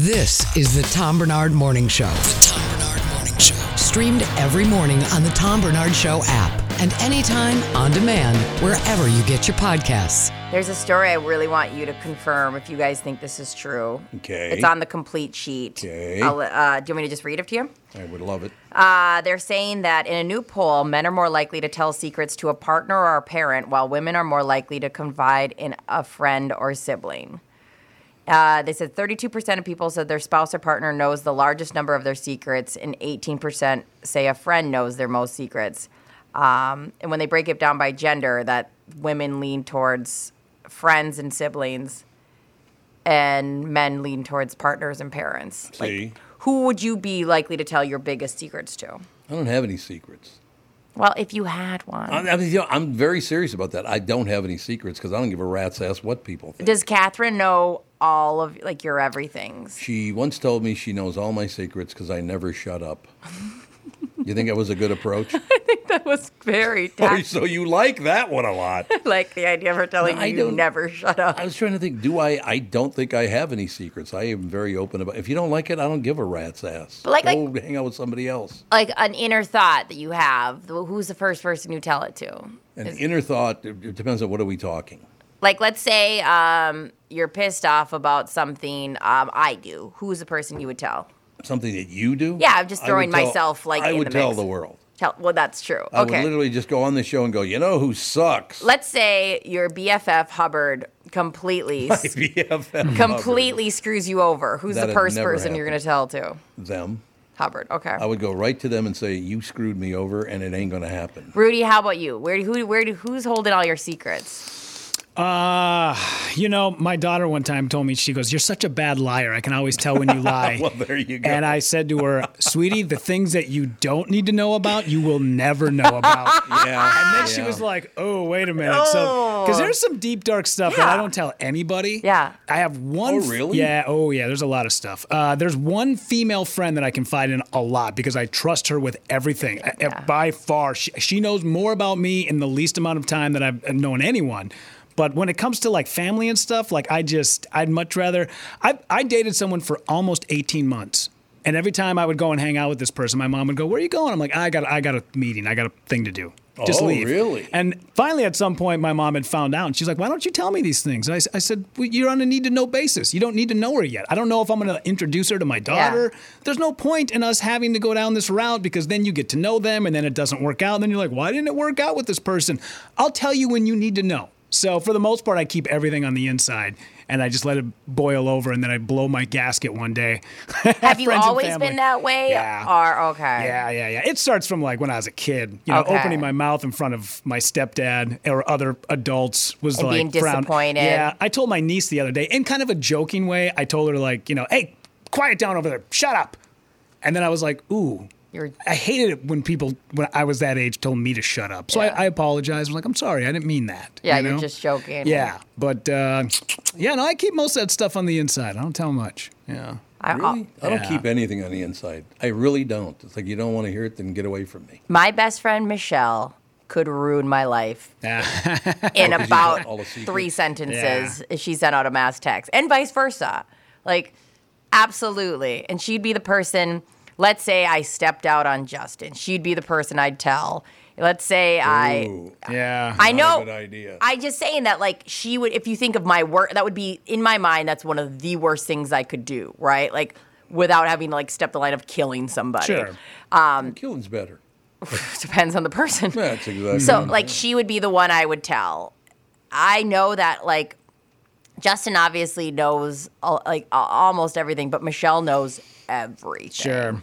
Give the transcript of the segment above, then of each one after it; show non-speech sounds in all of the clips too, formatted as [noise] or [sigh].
This is the Tom Barnard Morning Show. The Tom Barnard Morning Show. Streamed every morning on the Tom Barnard Show app and anytime on demand wherever you get your podcasts. There's a story I really want you to confirm if you guys think this is true. Okay. It's on the complete sheet. Okay. I'll, uh, do you want me to just read it to you? I would love it. Uh, they're saying that in a new poll, men are more likely to tell secrets to a partner or a parent, while women are more likely to confide in a friend or sibling. Uh, they said 32% of people said their spouse or partner knows the largest number of their secrets, and 18% say a friend knows their most secrets. Um, and when they break it down by gender, that women lean towards friends and siblings, and men lean towards partners and parents. See? Like, who would you be likely to tell your biggest secrets to? I don't have any secrets. Well, if you had one. I, I mean, you know, I'm very serious about that. I don't have any secrets because I don't give a rat's ass what people think. Does Catherine know all of like your everythings? She once told me she knows all my secrets because I never shut up. you think that was a good approach? [laughs] I think that was very [laughs] Oh, so you like that one a lot. [laughs] like the idea of her telling No, I you don't- never shut up. I was trying to think. Do I? I don't think I have any secrets. I am very open about. If you don't like it, I don't give a rat's ass. But like- Go hang out with somebody else. like an inner thought that you have. Who's the first person you tell it to? An inner thought. It depends on what are we talking. Like, let's say um, you're pissed off about something um, I do. Who's the person you would tell? Something that you do. Yeah, I'm just I would throwing tell- myself, like, I in would the tell mix. the world. Tell. Well, that's true. I okay. would literally just go on the show and go. You know who sucks? let's say your BFF Hubbard completely [laughs] BFF completely screws you over. Who's the That'd first never person you're going to tell to? them. Hubbard. Okay. I would go right to them and say, "You screwed me over, and it ain't going to happen." Rudy, how about you? Where do who where do who's holding all your secrets? Uh, you know, my daughter one time told me, she goes, You're such a bad liar. I can always tell when you [laughs] lie. Well, there you go. And I said to her, Sweetie, the things that you don't need to know about, you will never know about. [laughs] Yeah. And then she was like, "Oh, wait a minute." So, because there's some deep dark stuff that I don't tell anybody. Yeah. I have one. Oh, f- really? Yeah. Oh, yeah. There's a lot of stuff. Uh, there's one female friend that I confide in a lot because I trust her with everything. Uh, Yeah. By far, she, she knows more about me in the least amount of time that I've known anyone. But when it comes to like family and stuff, like I just, I'd much rather. I I dated someone for almost 18 months. And every time I would go and hang out with this person, my mom would go, "Where are you going?" I'm like, "I got, I got a meeting. I got a thing to do. Just Oh, leave." really? And finally, at some point, my mom had found out, and she's like, "Why don't you tell me these things?" And I said, well, "You're on a need to know basis. You don't need to know her yet. I don't know if I'm going to introduce her to my daughter. There's no point in us having to go down this route because then you get to know them, and then it doesn't work out. And then you're like, why didn't it work out with this person? I'll tell you when you need to know." So for the most part, I keep everything on the inside. And I just let it boil over, and then I blow my gasket one day. [laughs] Have you always been that way? Yeah. Or okay. Yeah, yeah, yeah. It starts from like when I was a kid. You know, Okay. opening my mouth in front of my stepdad or other adults was And like being frowned- disappointed. Yeah, I told my niece the other day in kind of a joking way. I told her like, you know, hey, quiet down over there, shut up. And then I was like, ooh. You're- I hated it when people when I was that age told me to shut up. So Yeah. I, I apologized. I'm like, I'm sorry, I didn't mean that. Yeah, you you're know? just joking. Yeah, but uh, yeah, no, I keep most of that stuff on the inside. I don't tell much. Yeah. I, Really? I don't Yeah. keep anything on the inside. I really don't. It's like you don't want to hear it, then get away from me. my best friend Michelle could ruin my life in [laughs] Oh, 'cause you about got all the secrets? three sentences if she sent out a mass text, and vice versa. Like, absolutely. And she'd be the person. Let's say I stepped out on Justin. She'd be the person I'd tell. Let's say I. Yeah. I know. a good idea. I just saying that like she would if you think of my work that would be in my mind that's one of the worst things I could do, right? Like without having to like step the line of killing somebody. Sure. Um, killing's better. [laughs] Depends on the person. That's exactly. So like she would be the one I would tell. I know that like Justin obviously knows like almost everything, but Michelle knows everything. Sure.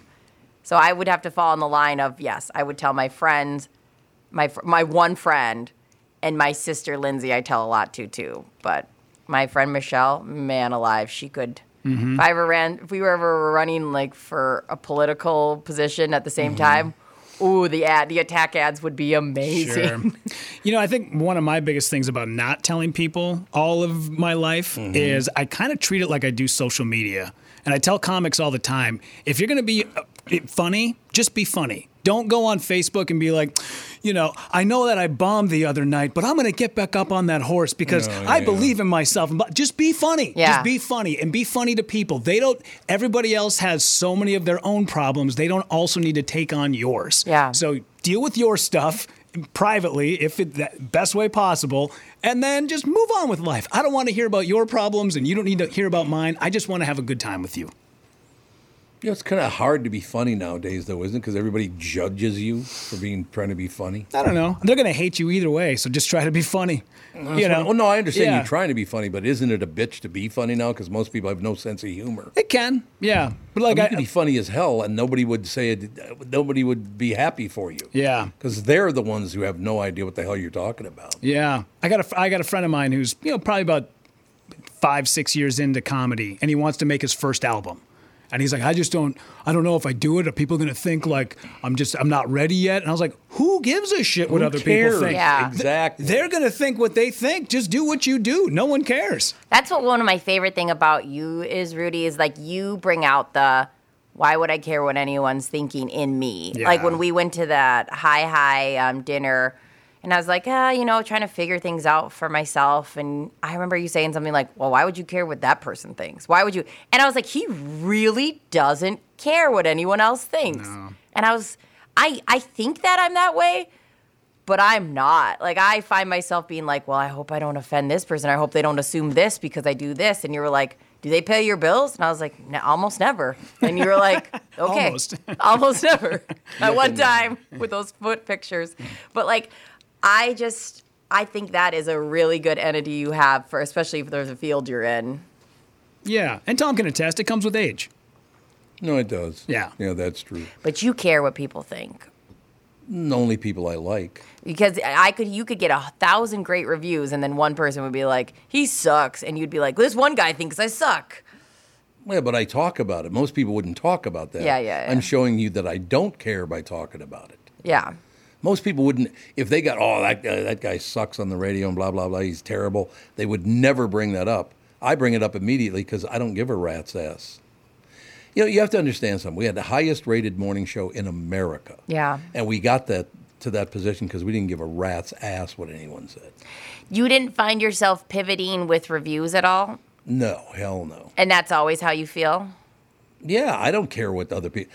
So I would have to fall in the line of yes, I would tell my friends, my my one friend, and my sister Lindsay. I tell a lot to too, but my friend Michelle, man alive, she could. Mm-hmm. If I ever ran, if we were ever running like for a political position at the same Mm-hmm. time, ooh, the ad, the attack ads would be amazing. Sure. You know, I think one of my biggest things about not telling people all of my life is I kind of treat it like I do social media. And I tell comics all the time if you're going to be uh, funny, just be funny. Don't go on Facebook and be like, you know, I know that I bombed the other night, but I'm going to get back up on that horse because No, I believe in myself. Just be funny. Yeah. Just be funny and be funny to people. They don't. Everybody else has so many of their own problems. They don't also need to take on yours. Yeah. So deal with your stuff privately, if the best way possible, and then just move on with life. I don't want to hear about your problems, and you don't need to hear about mine. I just want to have a good time with you. You know, it's kind of hard to be funny nowadays, though, isn't it? Because everybody judges you for being trying to be funny. I don't know. They're gonna hate you either way, so just try to be funny. you know. well, no, I understand Yeah. you trying to be funny, but isn't it a bitch to be funny now? Because most people have no sense of humor. It can, yeah. But I like, mean, I, you could be funny as hell, and nobody would say it. Nobody would be happy for you. yeah. because they're the ones who have no idea what the hell you're talking about. Yeah, I got a I got a friend of mine who's you know probably about five six years into comedy, and he wants to make his first album, and he's like, I just don't I don't know if I do it, are people gonna think like I'm just I'm not ready yet? And I was like, who gives a shit what Who other cares? people think? Yeah. exactly. They're gonna think what they think. Just do what you do. No one cares. That's what one of my favorite thing about you is, Rudy, is like you bring out the why would I care what anyone's thinking in me? Yeah. Like when we went to that high high um, dinner, and I was like, ah, you know, trying to figure things out for myself. And I remember you saying something like, well, why would you care what that person thinks? Why would you? And I was like, he really doesn't care what anyone else thinks. And I was, I, I think that I'm that way but I'm not. Like I find myself being like, well, I hope I don't offend this person. I hope they don't assume this because I do this. And you were like, do they pay your bills? And I was like, "N- almost never. And you were like, [laughs] okay, Almost. almost never. [laughs] At one time with those foot pictures, but like, I just. I think that is a really good entity you have for, especially if there's a field you're in. Yeah, and Tom can attest. It comes with age. no, it does. Yeah. yeah, that's true. But you care what people think. The only people I like. because I could you could get a thousand great reviews and then one person would be like he sucks and you'd be like this one guy thinks I suck. Yeah, but I talk about it. Most people wouldn't talk about that. Yeah, yeah, yeah. I'm showing you that I don't care by talking about it. Yeah. Most people wouldn't, if they got, oh, that guy, that guy sucks on the radio and blah, blah, blah, he's terrible, they would never bring that up. I bring it up immediately because I don't give a rat's ass. You know, you have to understand something. We had the highest rated morning show in America. Yeah. And we got that to that position because we didn't give a rat's ass what anyone said. You didn't find yourself pivoting with reviews at all? No, hell no. And that's always how you feel? Yeah, I don't care what other people.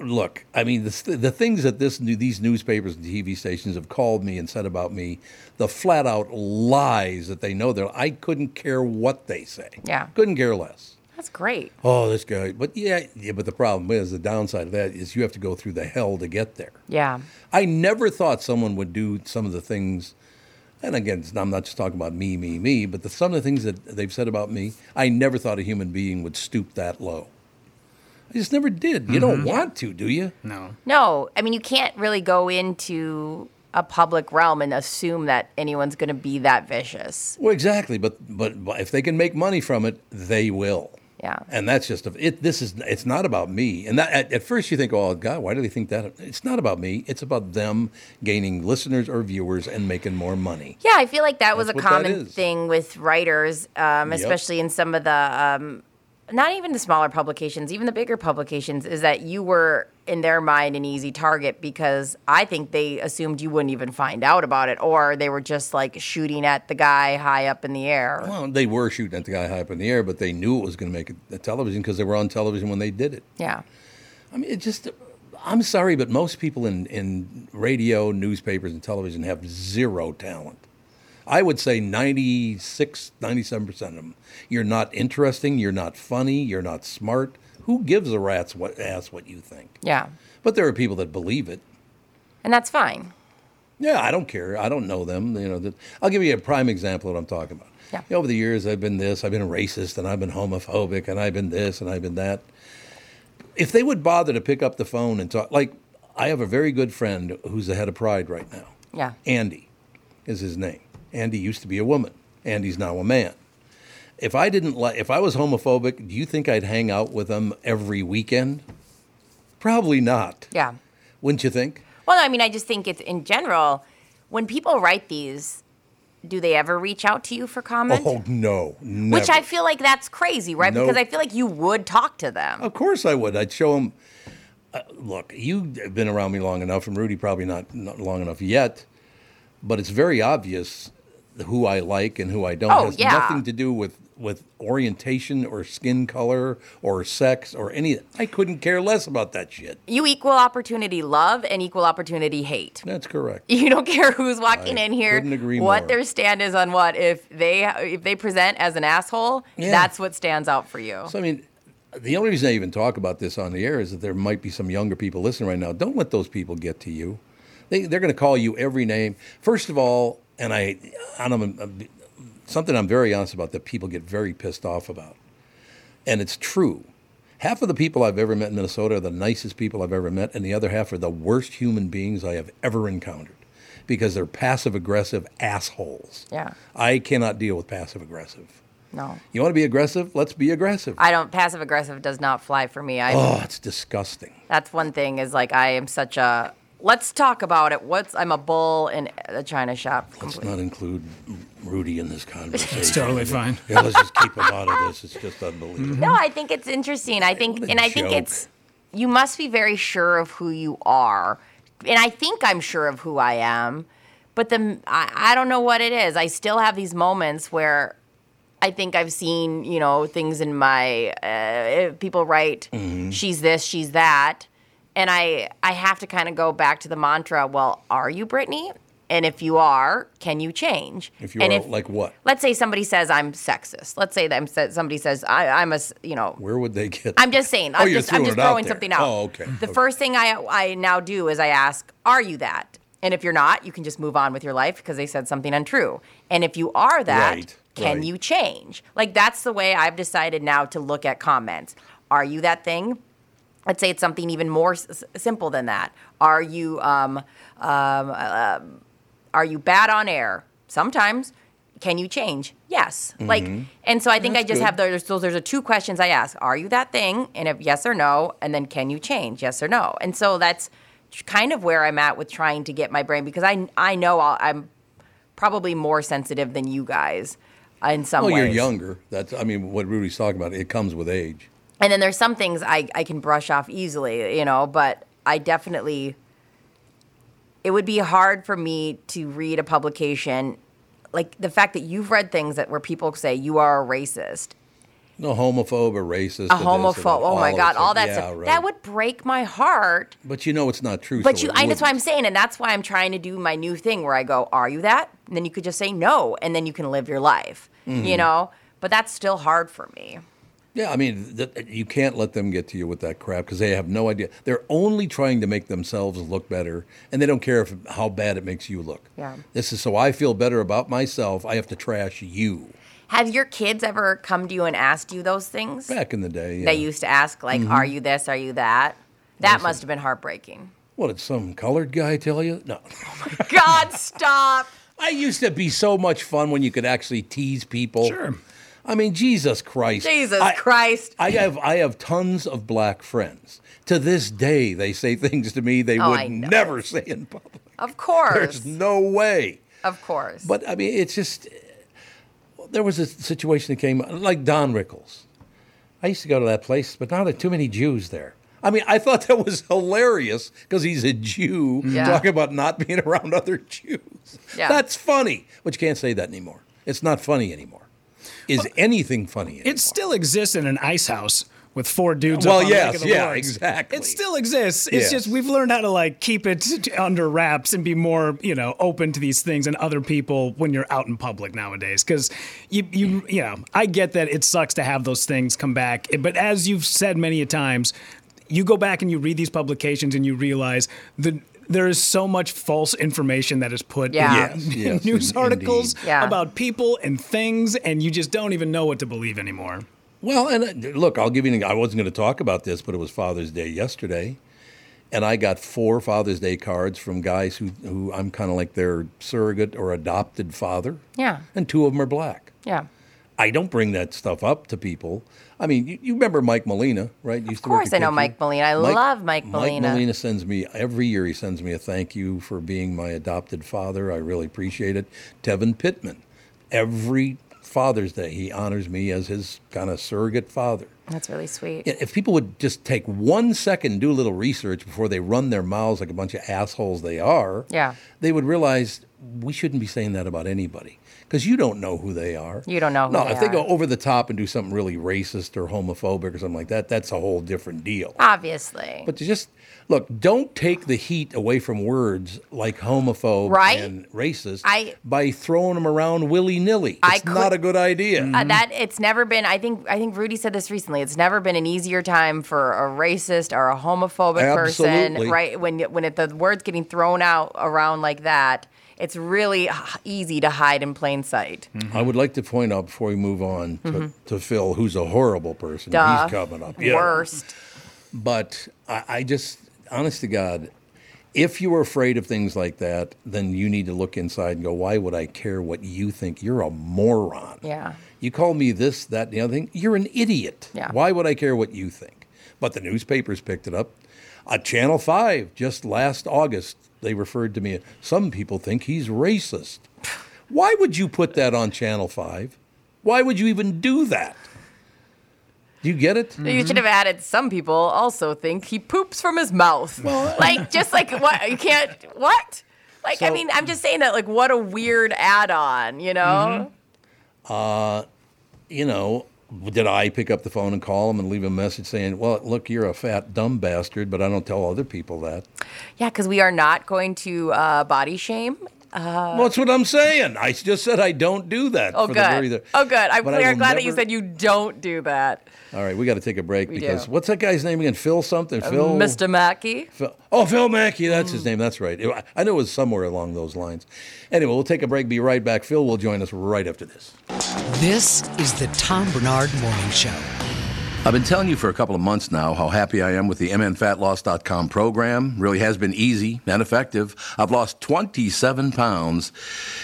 Look, I mean, the, the things that this these newspapers and TV stations have called me and said about me, the flat out lies that they know there. I couldn't care what they say. Yeah. couldn't care less. That's great. Oh, this guy. But yeah, yeah. But the problem is the downside of that is you have to go through the hell to get there. Yeah. I never thought someone would do some of the things. And again, I'm not just talking about me, me, me, but the, some of the things that they've said about me, I never thought a human being would stoop that low. I just never did. You don't want to, do you? No. No, I mean you can't really go into a public realm and assume that anyone's going to be that vicious. Well, exactly. But, but but if they can make money from it, they will. Yeah. And that's just a, it. This is it's not about me. And that at, at first you think, oh God, why do they think that? It's not about me. It's about them gaining listeners or viewers and making more money. Yeah, I feel like that was a common thing with writers, um, Yep. especially in some of the, um, not even the smaller publications, even the bigger publications, is that you were, in their mind, an easy target because I think they assumed you wouldn't even find out about it, or they were just like shooting at the guy high up in the air. Well, they were shooting at the guy high up in the air, but they knew it was going to make it a television because they were on television when they did it. Yeah. I mean, it just. I'm sorry, but most people in, in radio, newspapers, and television have zero talent. I would say 96, 97% of them. You're not interesting, you're not funny, you're not smart. Who gives a rat's what, ass what you think? Yeah. But there are people that believe it. And that's fine. Yeah, I don't care. I don't know them. You know, that, I'll give you a prime example of what I'm talking about. Yeah. Over the years, I've been this, I've been racist, and I've been homophobic, and I've been this, and I've been that. If they would bother to pick up the phone and talk, like, I have a very good friend who's the head of Pride right now. Yeah. Andy is his name. Andy used to be a woman. Andy's now a man. If I didn't like, if I was homophobic, do you think I'd hang out with them every weekend? Probably not. Yeah. Wouldn't you think? Well, I mean, I just think it's in general, when people write these, do they ever reach out to you for comment? Oh no, never. Which I feel like that's crazy, right? Nope. Because I feel like you would talk to them. Of course I would. I'd show them. uh, look, you've been around me long enough, and Rudy probably not, not long enough yet, but it's very obvious who I like and who I don't. Oh, it has yeah. nothing to do with with orientation or skin color or sex or any. I couldn't care less about that shit. You equal opportunity love and equal opportunity hate. That's correct. [laughs] You don't care who's walking I in here, what more. their stand is on what. If they if they present as an asshole, Yeah. that's what stands out for you. So I mean, the only reason I even talk about this on the air is that there might be some younger people listening right now. Don't let those people get to you. They they're going to call you every name. First of all, and I, I'm, something I'm very honest about that people get very pissed off about, and it's true. Half of the people I've ever met in Minnesota are the nicest people I've ever met, and the other half are the worst human beings I have ever encountered because they're passive aggressive assholes. Yeah. I cannot deal with passive aggressive. no, You want to be aggressive? Let's be aggressive. I don't. Passive aggressive does not fly for me. I. Oh, it's disgusting. That's one thing. Is like I am such a. Let's talk about it. What's I'm a bull in a china shop. Let's not include Rudy in this [laughs] conversation. It's totally fine. Yeah, let's just keep him out of this. It's just unbelievable. No, I think it's interesting. I think, and I think joke. it's, you must be very sure of who you are. And I think I'm sure of who I am, but the, I, I don't know what it is. I still have these moments where I think I've seen, you know, things in my, uh, people write, Mm-hmm. she's this, she's that. And I, I have to kind of go back to the mantra, well, are you Brittany? And if you are, can you change? If you and are, like what? Let's say somebody says I'm sexist. Let's say them somebody says I, I'm a, you know Where would they get? I'm just saying. Oh, I'm you're just, I'm just out throwing something out. Oh, okay. The Okay. first thing I I now do is I ask, "Are you that?" And if you're not, you can just move on with your life because they said something untrue. And if you are that, Right, can right. you change? Like that's the way I've decided now to look at comments. Are you that Let's say it's something even more s- simple than that. Are you um, um, uh, are you bad on air? Sometimes. Can you change? Yes. Like, and so I think I Mm-hmm. Just good. have those. So there's a two questions I ask: Are you that thing? And if yes or no, and then can you change? Yes or no. And so that's kind of where I'm at with trying to get my brain because I I know I'll, I'm probably more sensitive than you guys in some well, ways. you're younger. That's. I mean, what Rudy's talking about. It comes with age. And then there's some things I, I can brush off easily, you know, but I definitely, it would be hard for me to read a publication, like the fact that you've read things that where people say you are a racist, No homophobe or racist. a or this or that, homophobe, oh my God, all that Yeah, stuff. right. That would break my heart. But you know it's not true. But so you, I, that's what I'm saying, and that's why I'm trying to do my new thing where I go, "Are you that?" And then you could just say no, and then you can live your life, Mm-hmm. you know. But that's still hard for me. Yeah, I mean, th- you can't let them get to you with that crap because they have no idea. They're only trying to make themselves look better, and they don't care if, how bad it makes you look. Yeah. This is so I feel better about myself. I have to trash you. Have your kids ever come to you and asked you those things? Back in the day, yeah. They used to ask, like, Mm-hmm. "Are you this? Are you that?" That must have been heartbreaking. what did some colored guy tell you? No. [laughs] God, stop. [laughs] I used to be so much fun when you could actually tease people. Sure. I mean, Jesus Christ. Jesus I- Christ. I have I have tons of black friends. To this day, they say things to me they Oh, would never say in public. Of course. There's no way. of course. But I mean, it's just there was a situation that came like Don Rickles. I used to go to that place, but now there are too many Jews there. I mean, I thought that was hilarious because he's a Jew mm-hmm. Yeah. talking about not being around other Jews. Yeah. That's funny, but you can't say that anymore. It's not funny anymore. Is anything funny anymore? It still exists in an ice house with four dudes. Well, yes, the yeah, exactly. It still exists. It's Yes. just we've learned how to like keep it under wraps and be more, you know, open to these things and other people when you're out in public nowadays. Because you, you, you know, I get that it sucks to have those things come back, eh, but as you've said many a times, you go back and you read these publications and you realize the. There is so much false information that is put Yeah. in, Yes, [laughs] yes, news in- articles. Yeah. about people and things, and you just don't even know what to believe anymore. Well, and uh, look, I'll give you. An, I wasn't going to talk about this, but it was Father's Day yesterday, and I got four Father's Day cards from guys who, who I'm kind of like their surrogate or adopted father. Yeah. And two of them are black. yeah. I don't bring that stuff up to people. I mean, you, you remember Mike Molina, right? Used Of course I know Mike Molina. I love Mike Molina. Mike Molina sends me every year. He sends me a thank you for being my adopted father. I really appreciate it. Tevin Pittman, every Father's Day, he honors me as his kind of surrogate father. That's really sweet. If people would just take one second and do a little research before they run their mouths like a bunch of assholes they are, Yeah. they would realize we shouldn't be saying that about anybody because you don't know who they are. You don't know who no, they if they go over the top and do something really racist or homophobic or something like that, that's a whole different deal. Obviously. But to just look, don't take the heat away from words like homophobe Right? and racist I- by throwing them around willy nilly. It's not a good idea. Uh, that it's never been. I think. I think Rudy said this recently. It's never been an easier time for a racist or a homophobic Absolutely. person, right? When when it, the words getting thrown out around like that, it's really easy to hide in plain sight. I would like to point out before we move on to, to Phil, who's a horrible person. Mm-hmm. Duh. He's coming up. Worst. But I, I just, honest to God, if you are afraid of things like that, then you need to look inside and go, why would I care what you think? You're a moron. Yeah. You call me this, that, and the other thing. You're an idiot. Yeah. Why would I care what you think? But the newspapers picked it up. Uh, Channel 5, just last August, they referred to me. Some people think he's racist. Why would you put that on Channel 5? Why would you even do that? Do you get it? You should have added. Some people also think he poops from his mouth. [laughs] like just like what you can't what. Like I mean, I'm just saying that. Like what a weird add-on, you know? Mm-hmm. Uh, you know, did I pick up the phone and call him and leave a message saying, well, look, you're a fat, dumb bastard, but I don't tell other people that? Yeah, because we are not going to uh, body shame. Uh, well, that's what I'm saying. I just said I don't do that. Oh, for good. The very, oh, good. I'm but I clear- will glad that you said you don't do that, All right, we got to take a break We because do. what's that guy's name again? Phil something? Uh, Phil? Mr. Mackey. Phil, oh, Phil Mackey, that's his mm. name. That's right. I know it was somewhere along those lines. Anyway, we'll take a break, be right back. Phil will join us right after this. This is the Tom Barnard Morning Show. I've been telling you for a couple of months now how happy I am with the MNFatLoss.com program. Really has been easy and effective. I've lost 27 pounds.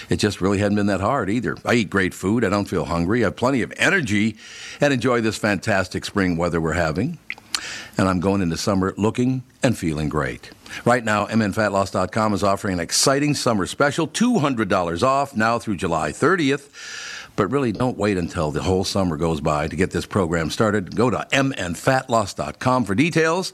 It just really hadn't been that hard either. I eat great food. I don't feel hungry. I have plenty of energy and enjoy this fantastic spring weather we're having. And I'm going into summer looking and feeling great. Right now, MNFatLoss.com is offering an exciting summer special $200 off now through July 30th. But really, don't wait until the whole summer goes by to get this program started. Go to mnfatloss.com for details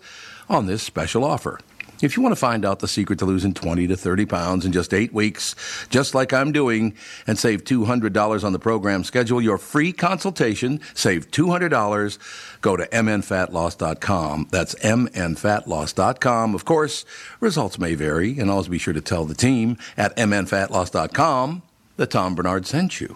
on this special offer. If you want to find out the secret to losing 20 to 30 pounds in just eight weeks, just like I'm doing, and save $200 on the program, schedule your free consultation, save $200, go to mnfatloss.com. That's mnfatloss.com. Of course, results may vary, and always be sure to tell the team at mnfatloss.com that Tom Barnard sent you.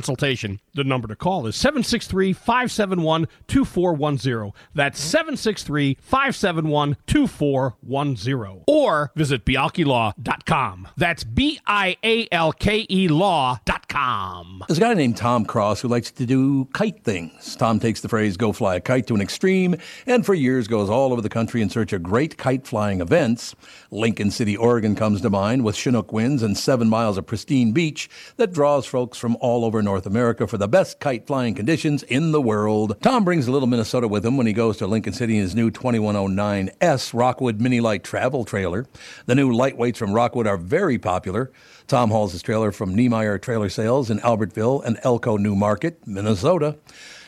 The number to call is 763 571 2410. That's 763 571 2410. Or visit bialkelaw.com. That's B I A L K E law.com. There's a guy named Tom Cross who likes to do kite things. Tom takes the phrase go fly a kite to an extreme and for years goes all over the country in search of great kite flying events. Lincoln City, Oregon comes to mind with Chinook winds and seven miles of pristine beach that draws folks from all over North America for the best kite flying conditions in the world. Tom brings a little Minnesota with him when he goes to Lincoln City in his new 2109S Rockwood Mini Lite travel trailer. The new lightweights from Rockwood are very popular. Tom hauls his trailer from Niemeyer Trailer Sales in Albertville and Elko New Market, Minnesota.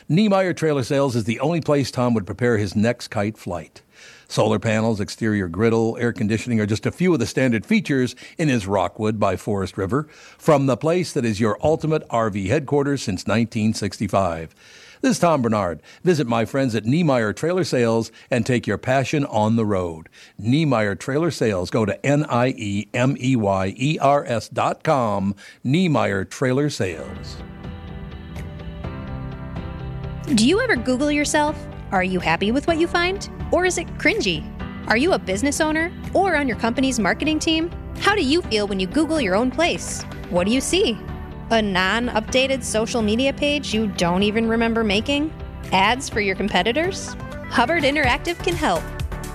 Niemeyer Trailer Sales is the only place Tom would prepare his next kite flight. Solar panels, exterior griddle, air conditioning are just a few of the standard features in his Rockwood by Forest River, from the place that is your ultimate RV headquarters since 1965. This is Tom Barnard. Visit my friends at Niemeyer Trailer Sales and take your passion on the road. Niemeyer Trailer Sales. Go to N I E M E Y E R S dot com. Niemeyer Trailer Sales. Do you ever Google yourself? Are you happy with what you find? Or is it cringy? Are you a business owner or on your company's marketing team? How do you feel when you Google your own place? What do you see? A non updated social media page you don't even remember making? Ads for your competitors? Hubbard Interactive can help.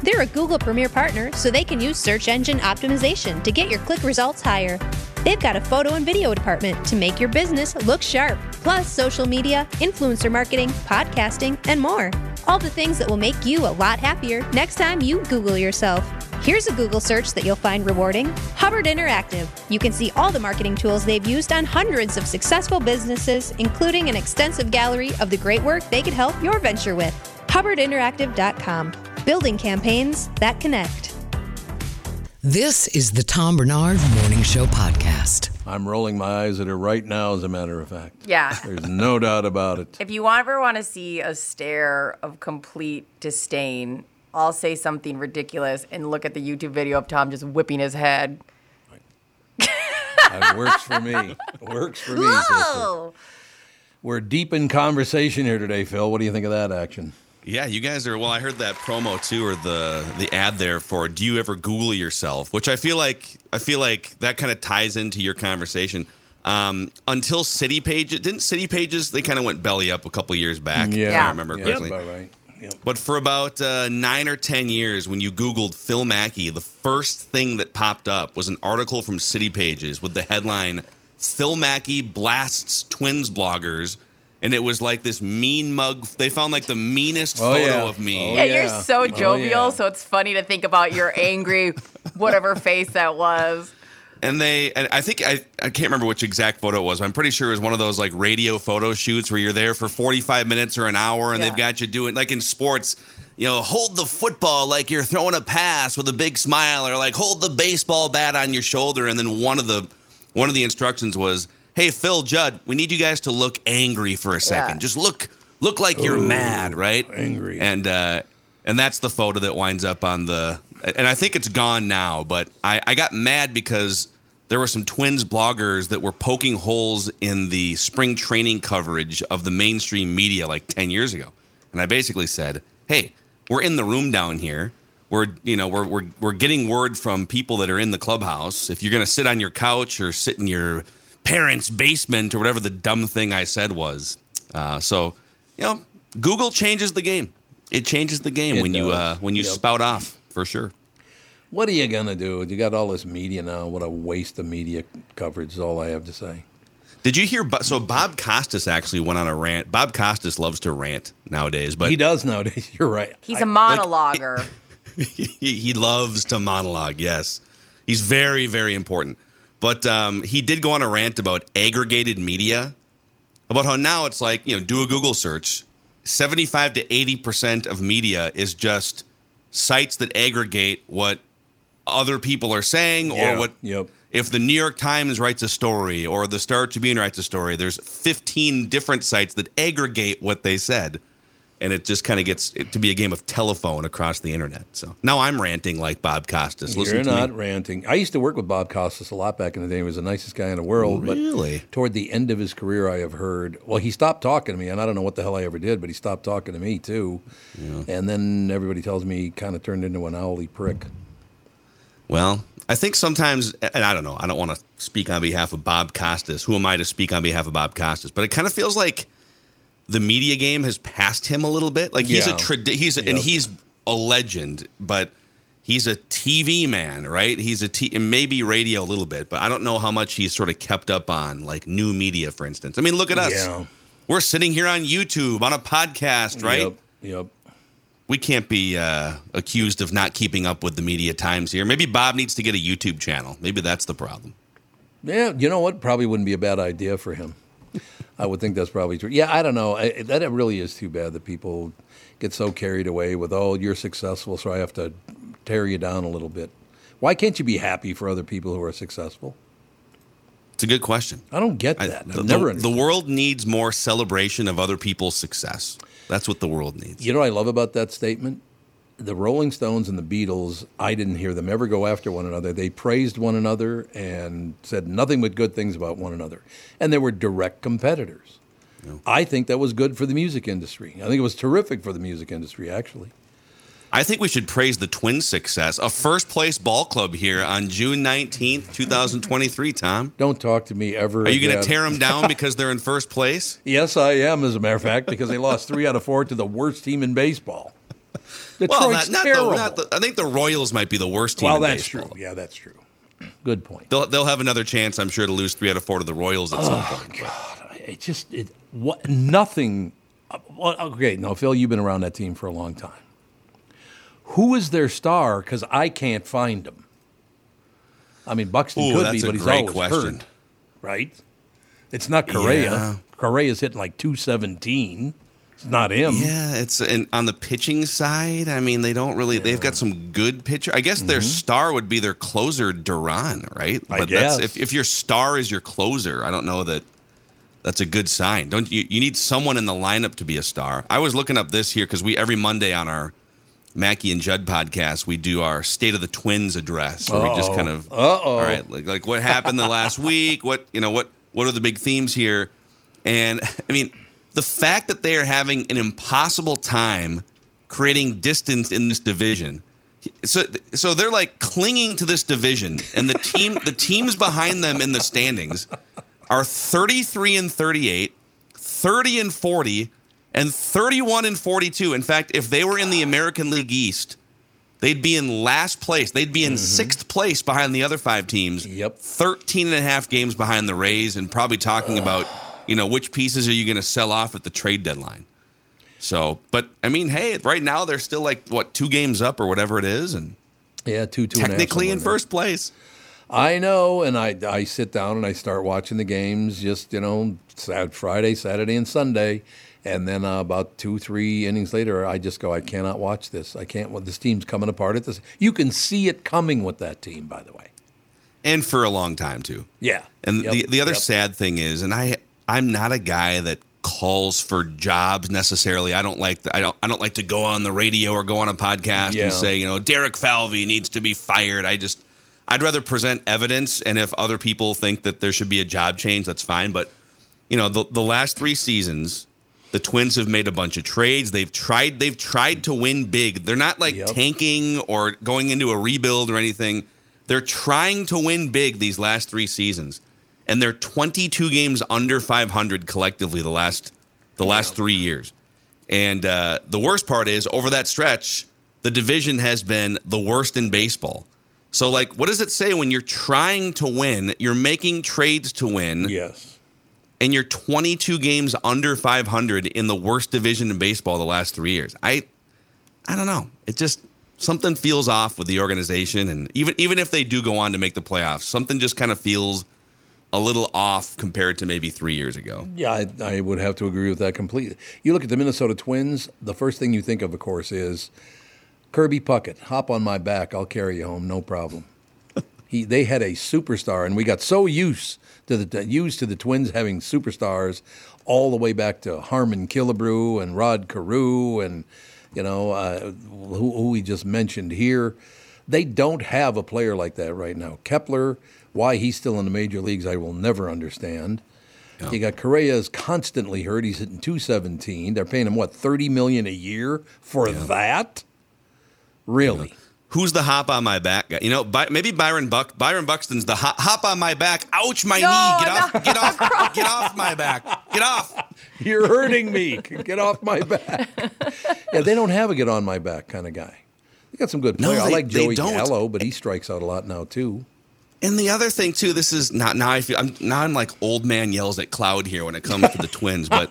They're a Google Premier partner, so they can use search engine optimization to get your click results higher. They've got a photo and video department to make your business look sharp, plus social media, influencer marketing, podcasting, and more. All the things that will make you a lot happier next time you Google yourself. Here's a Google search that you'll find rewarding Hubbard Interactive. You can see all the marketing tools they've used on hundreds of successful businesses, including an extensive gallery of the great work they could help your venture with. HubbardInteractive.com. Building campaigns that connect. This is the Tom Barnard Morning Show podcast. I'm rolling my eyes at her right now, as a matter of fact. Yeah. [laughs] There's no doubt about it. If you ever want to see a stare of complete disdain, I'll say something ridiculous and look at the YouTube video of Tom just whipping his head. It works for me. Works for me. Whoa! We're deep in conversation here today, Phil. What do you think of that action? Yeah, you guys are. Well, I heard that promo too, or the the ad there for "Do you ever Google yourself?" Which I feel like I feel like that kind of ties into your conversation. Um, until City Pages, didn't City Pages? They kind of went belly up a couple years back. Yeah. if Yeah. I remember Yeah, correctly. right. Yep. But for about uh, nine or ten years, when you Googled Phil Mackey, the first thing that popped up was an article from City Pages with the headline "Phil Mackey blasts Twins bloggers," and it was like this mean mug. They found like the meanest Oh, photo yeah. of me. Oh, Yeah, yeah. you're so Oh, jovial, yeah. so it's funny to think about your angry, [laughs] whatever face that was. And they, and I think I, I can't remember which exact photo it was. But I'm pretty sure it was one of those like radio photo shoots where you're there for 45 minutes or an hour, and Yeah. they've got you doing like in sports. You know, hold the football like you're throwing a pass with a big smile, or like hold the baseball bat on your shoulder. And then one of the one of the instructions was, "Hey, Phil Judd, we need you guys to look angry for a second. Yeah. Just look look like you're mad, right? angry. And uh, and that's the photo that winds up on the. And I think it's gone now, but I, I got mad because there were some Twins bloggers that were poking holes in the spring training coverage of the mainstream media like ten years ago, and I basically said, "Hey, we're in the room down here." We're, you know, we're, we're, we're getting word from people that are in the clubhouse. If you're going to sit on your couch or sit in your parents' basement or whatever the dumb thing I said was. Uh, so, you know, Google changes the game. It changes the game It when you uh, when you Yep. spout off for sure. What are you gonna do? You got all this media now. What a waste of media coverage. Is all I have to say. Did you hear? So Bob Costas actually went on a rant. Bob Costas loves to rant nowadays, but he does nowadays. [laughs] You're right. He's I- a monologuer. [laughs] he, he loves to monologue. Yes, he's very very important. But um, he did go on a rant about aggregated media, about how now it's like you know do a Google search. Seventy five to eighty percent of media is just sites that aggregate what other people are saying Yeah, or what yep. if the New York Times writes a story or the Star Tribune writes a story, there's 15 different sites that aggregate what they said. And it just kind of gets to be a game of telephone across the internet. So now I'm ranting like Bob Costas. Listen You're not me. ranting. I used to work with Bob Costas a lot back in the day. He was the nicest guy in the world. Really? But toward the end of his career, I have heard. Well, he stopped talking to me, and I don't know what the hell I ever did, but he stopped talking to me too. And then everybody tells me he kind of turned into an owly prick. Well, I think sometimes, and I don't know, I don't want to speak on behalf of Bob Costas. Who am I to speak on behalf of Bob Costas? But it kind of feels like the media game has passed him a little bit. Like he's Yeah. a trad- he's a, and he's a legend, but he's a TV man, right? He's a t- and maybe radio a little bit, but I don't know how much he's sort of kept up on like new media, for instance. I mean, look at us. Yeah. We're sitting here on YouTube on a podcast, right? Yep. Yep. we can't be uh, accused of not keeping up with the media times here. Maybe Bob needs to get a YouTube channel. Maybe that's the problem. Yeah, you know what? Probably wouldn't be a bad idea for him. I would think that's probably true. Yeah, I don't know. I, that really is too bad that people get so carried away with, oh, you're successful, so I have to tear you down a little bit. Why can't you be happy for other people who are successful? It's a good question. I don't get that. I've the, never the, the world needs more celebration of other people's success. That's what the world needs. You know what I love about that statement? The Rolling Stones and the Beatles, I didn't hear them ever go after one another. They praised one another and said nothing but good things about one another. And they were direct competitors. I think that was good for the music industry. I think it was terrific for the music industry, actually. I think we should praise the Twins' success. A first place ball club here on June 19th, 2023, Tom. Don't talk to me ever. Are you going to tear them down [laughs] because they're in first place? Yes, I am, as a matter of fact, because they lost three out of four to the worst team in baseball. Detroit's Well, not, not the, not the, I think the Royals might be the worst team well, in that's baseball. true. Yeah, that's true. [clears throat] Good point. They'll, they'll have another chance, I'm sure, to lose three out of four to the Royals at Oh, some point. but- It just it what nothing. Well, okay, now Phil, you've been around that team for a long time. Who is their star? Because I can't find him. I mean, Buxton Ooh, could be, but he's great always question. hurt, right? It's not Correa. Yeah. Correa's hitting like two seventeen. It's not him. Yeah, it's and on the pitching side. I mean, they don't really. They've got some good pitcher. I guess their star would be their closer, Duran, right? Mm-hmm. I that's, guess. if if your star is your closer, I don't know that that's a good sign. Don't you? You need someone in the lineup to be a star. I was looking up this here because we every Monday on our Mackey and Judd podcast we do our State of the Twins address, where we just kind of Uh-oh. all right, like like what happened the last [laughs] week? What you know? What what are the big themes here? And [laughs] I mean, the fact that they are having an impossible time creating distance in this division. So, so they're like clinging to this division, and the team, the teams behind them in the standings are 33 and 38, 30 and 40, and 31 and 42. In fact, if they were in the American League East, they'd be in last place. They'd be in mm-hmm. sixth place behind the other five teams. Yep. 13 and a half games behind the Rays, and probably talking about, you know, which pieces are you going to sell off at the trade deadline. So, but I mean, hey, right now they're still like, what, two games up or whatever it is, and Yeah, two two. and a half, technically in first place. I know, and I I sit down and I start watching the games. Just you know, Friday, Saturday, and Sunday, and then uh, about two three innings later, I just go, I cannot watch this. I can't. Well, this team's coming apart at this. You can see it coming with that team, by the way. And for a long time, too. Yeah. And Yep, the the other yep. sad thing is, and I I'm not a guy that calls for jobs necessarily. I don't like the, I don't I don't like to go on the radio or go on a podcast Yeah. and say you know Derek Falvey needs to be fired. I just I'd rather present evidence, and if other people think that there should be a job change, that's fine. But you know the the last three seasons. The Twins have made a bunch of trades. They've tried. They've tried to win big. They're not like Yep. tanking or going into a rebuild or anything. They're trying to win big these last three seasons, and they're 22 games under 500 collectively the last the last three years. And uh, the worst part is over that stretch, the division has been the worst in baseball. So, like, what does it say when you're trying to win? You're making trades to win, Yes. and you're 22 games under 500 in the worst division in baseball the last three years. I, I don't know. It just something feels off with the organization, and even even if they do go on to make the playoffs, something just kind of feels a little off compared to maybe three years ago. Yeah, I, I would have to agree with that completely. You look at the Minnesota Twins. The first thing you think of, of course, is Kirby Puckett. Hop on my back. I'll carry you home. No problem. he, they had a superstar, and we got so used to the used to the Twins having superstars, all the way back to Harmon Killebrew and Rod Carew, and you know uh, who, who we just mentioned here. They don't have a player like that right now. Kepler, why he's still in the major leagues, I will never understand. You got Correa is constantly hurt. He's hitting 217. They're paying him what 30 million a year for that? Really? Who's the hop on my back guy? You know, By, maybe Byron Buck. Byron Buxton's the hop, hop on my back. Ouch, my No, knee. Get no. off. Get off. Get off my back. Get off. [laughs] You're hurting me. Get off my back. yeah, they don't have a get on my back kind of guy. They got some good No, players. I they- like Joey don't. Gallo, but he strikes out a lot now too. And the other thing too, this is not now. I feel I'm now I'm like old man yells at cloud here when it comes to the [laughs] Twins. But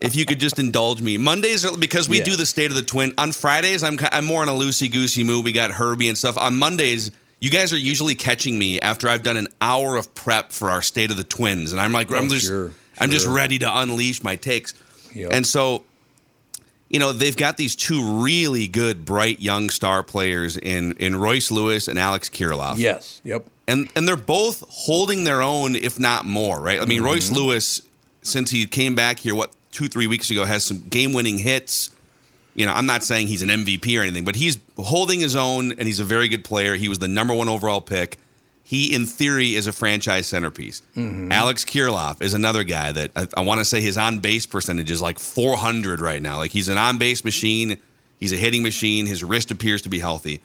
if you could just indulge me, Mondays are because we Yeah. do the state of the Twin. On Fridays, I'm I'm more in a loosey goosey mood. We got Herbie and stuff. On Mondays, you guys are usually catching me after I've done an hour of prep for our state of the Twins, and I'm like I'm Oh, just sure, I'm just ready to unleash my takes. Yep. And so you know they've got these two really good, bright young star players in in Royce Lewis and Alex Kirilloff. Yes. Yep. and and they're both holding their own, if not more, right? I mean, mm-hmm. Royce Lewis, since he came back here, what two three weeks ago, has some game-winning hits. You know, I'm not saying he's an MVP or anything, but he's holding his own, and he's a very good player. He was the number one overall pick, he in theory is a franchise centerpiece. Mm-hmm. Alex Kirilloff is another guy that I, I want to say his on base percentage is like 400 right now. Like he's an on base machine. He's a hitting machine. His wrist appears to be healthy.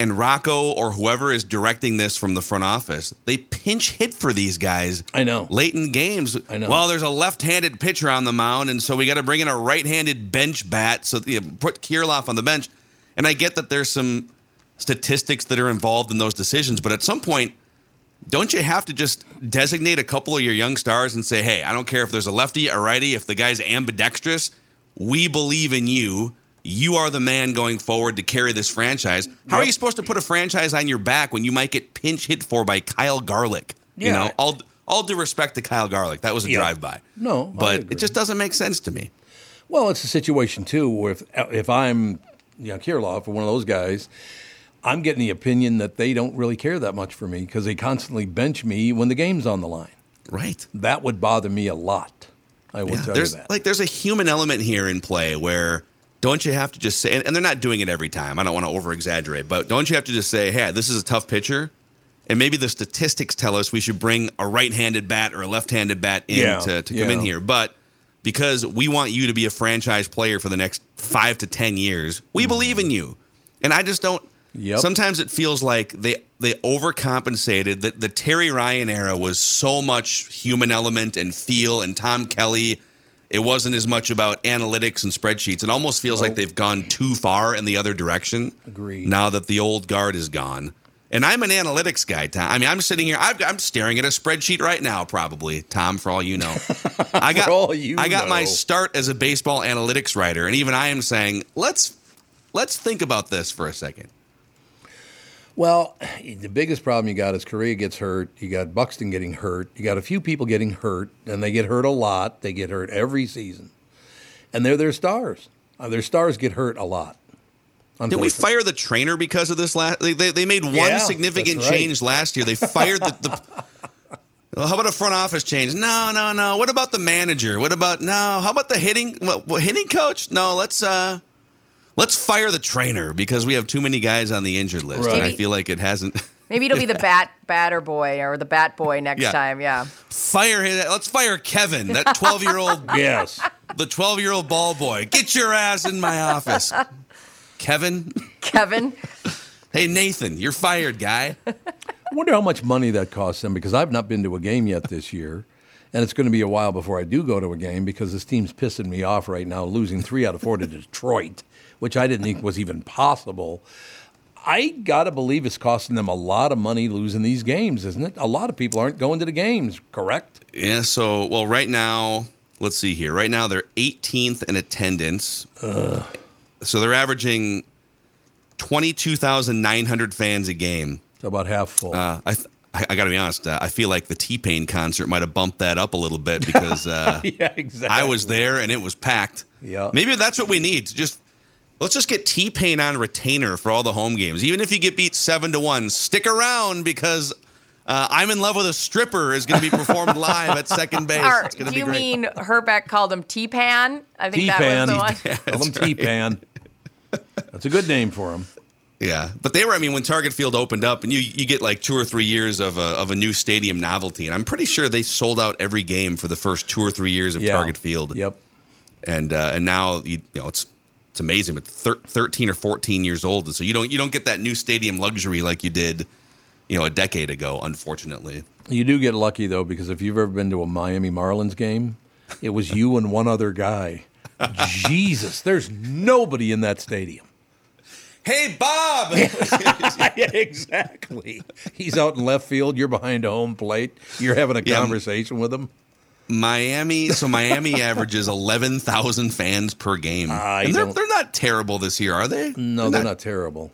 And Rocco or whoever is directing this from the front office, they pinch hit for these guys. I know. Late in games. I know. Well, there's a left-handed pitcher on the mound, and so we got to bring in a right-handed bench bat. So you know, put Kirilloff on the bench. And I get that there's some statistics that are involved in those decisions, but at some point, don't you have to just designate a couple of your young stars and say, "Hey, I don't care if there's a lefty, a righty, if the guy's ambidextrous, we believe in you." You are the man going forward to carry this franchise. How are you supposed to put a franchise on your back when you might get pinch hit for by Kyle Garlick? You know, all all due respect to Kyle Garlick, that was a Yeah. drive-by. No, but it just doesn't make sense to me. Well, it's a situation too where if if I'm you know, Kirilloff or one of those guys, I'm getting the opinion that they don't really care that much for me because they constantly bench me when the game's on the line. Right. That would bother me a lot. I will Yeah, tell you that. like there's a human element here in play where don't you have to just say and, and they're not doing it every time. I don't want to over exaggerate, but don't you have to just say, "Hey, this is a tough pitcher." And maybe the statistics tell us we should bring a right-handed bat or a left-handed bat in Yeah, to, to come in here. But because we want you to be a franchise player for the next five to ten years, we believe in you. And I just don't. Yep. Sometimes it feels like they they overcompensated. That the Terry Ryan era was so much human element and feel, and Tom Kelly. It wasn't as much about analytics and spreadsheets. It almost feels like oh. they've gone too far in the other direction. Agreed. Now that the old guard is gone. And I'm an analytics guy, Tom. I mean, I'm sitting here. I've, I'm staring at a spreadsheet right now, probably, Tom. For all you know, [laughs] I got all you I got my start as a baseball analytics writer, and even I am saying, let's let's think about this for a second. Well, the biggest problem you got is Correa gets hurt. You got Buxton getting hurt. You got a few people getting hurt, and they get hurt a lot. They get hurt every season, and they're their stars. Uh, their stars get hurt a lot. Did we fire the trainer because of this last? They, they, they made one Yeah, significant right. change last year. They fired the. the [laughs] well, how about a front office change? No, no, no. What about the manager? What about no? How about the hitting? What, what, hitting coach? No, let's uh, let's fire the trainer because we have too many guys on the injured list, and I feel like it hasn't. [laughs] Maybe it'll be the [laughs] bat batter boy or the bat boy next Yeah. time. Yeah. fire him. Let's fire Kevin, that [laughs] twelve year old, Yes. the twelve year old ball boy. Get your ass in my office, Kevin. Kevin. Hey Nathan, you're fired, guy. I wonder how much money that costs them because I've not been to a game yet this year. And it's going to be a while before I do go to a game because this team's pissing me off right now, losing three out of four to Detroit, which I didn't think was even possible. I got to believe it's costing them a lot of money losing these games, isn't it? A lot of people aren't going to the games, correct? Yeah, so well, right now, let's see here. Right now, they're 18th in attendance. So they're averaging 22,900 fans a game. It's about half full. Uh, I, th- I, I got to be honest. Uh, I feel like the T Pain concert might have bumped that up a little bit because [laughs] uh, yeah, exactly. I was there and it was packed. Yeah. Maybe that's what we need. Just let's just get T Pain on retainer for all the home games. Even if you get beat seven to one, stick around because uh, I'm in love with a stripper is going to be performed [laughs] live at second base. Or it's do be you great. mean Hrbek called him T-Pan? I think T-Pan. that was the one. [laughs] Tell them T-Pan. That's a good name for him. Yeah, but they were. I mean, when Target Field opened up, and you you get like two or three years of a of a new stadium novelty, and I'm pretty sure they sold out every game for the first two or three years of Yeah. Target Field. Yep. and uh, and now you, you know it's it's amazing, but thir- 13 or 14 years old, and so you don't you don't get that new stadium luxury like you did, you know, a decade ago. Unfortunately, You do get lucky though, because if you've ever been to a Miami Marlins game, it was you and one other guy. [laughs] Jesus, there's nobody in that stadium. Hey Bob, [laughs] exactly. He's out in left field. You're behind a home plate. You're having a Yeah. conversation with him. Miami. So Miami [laughs] averages 11,000 fans per game. I and they're, they're not terrible this year, are they? No, they're not terrible.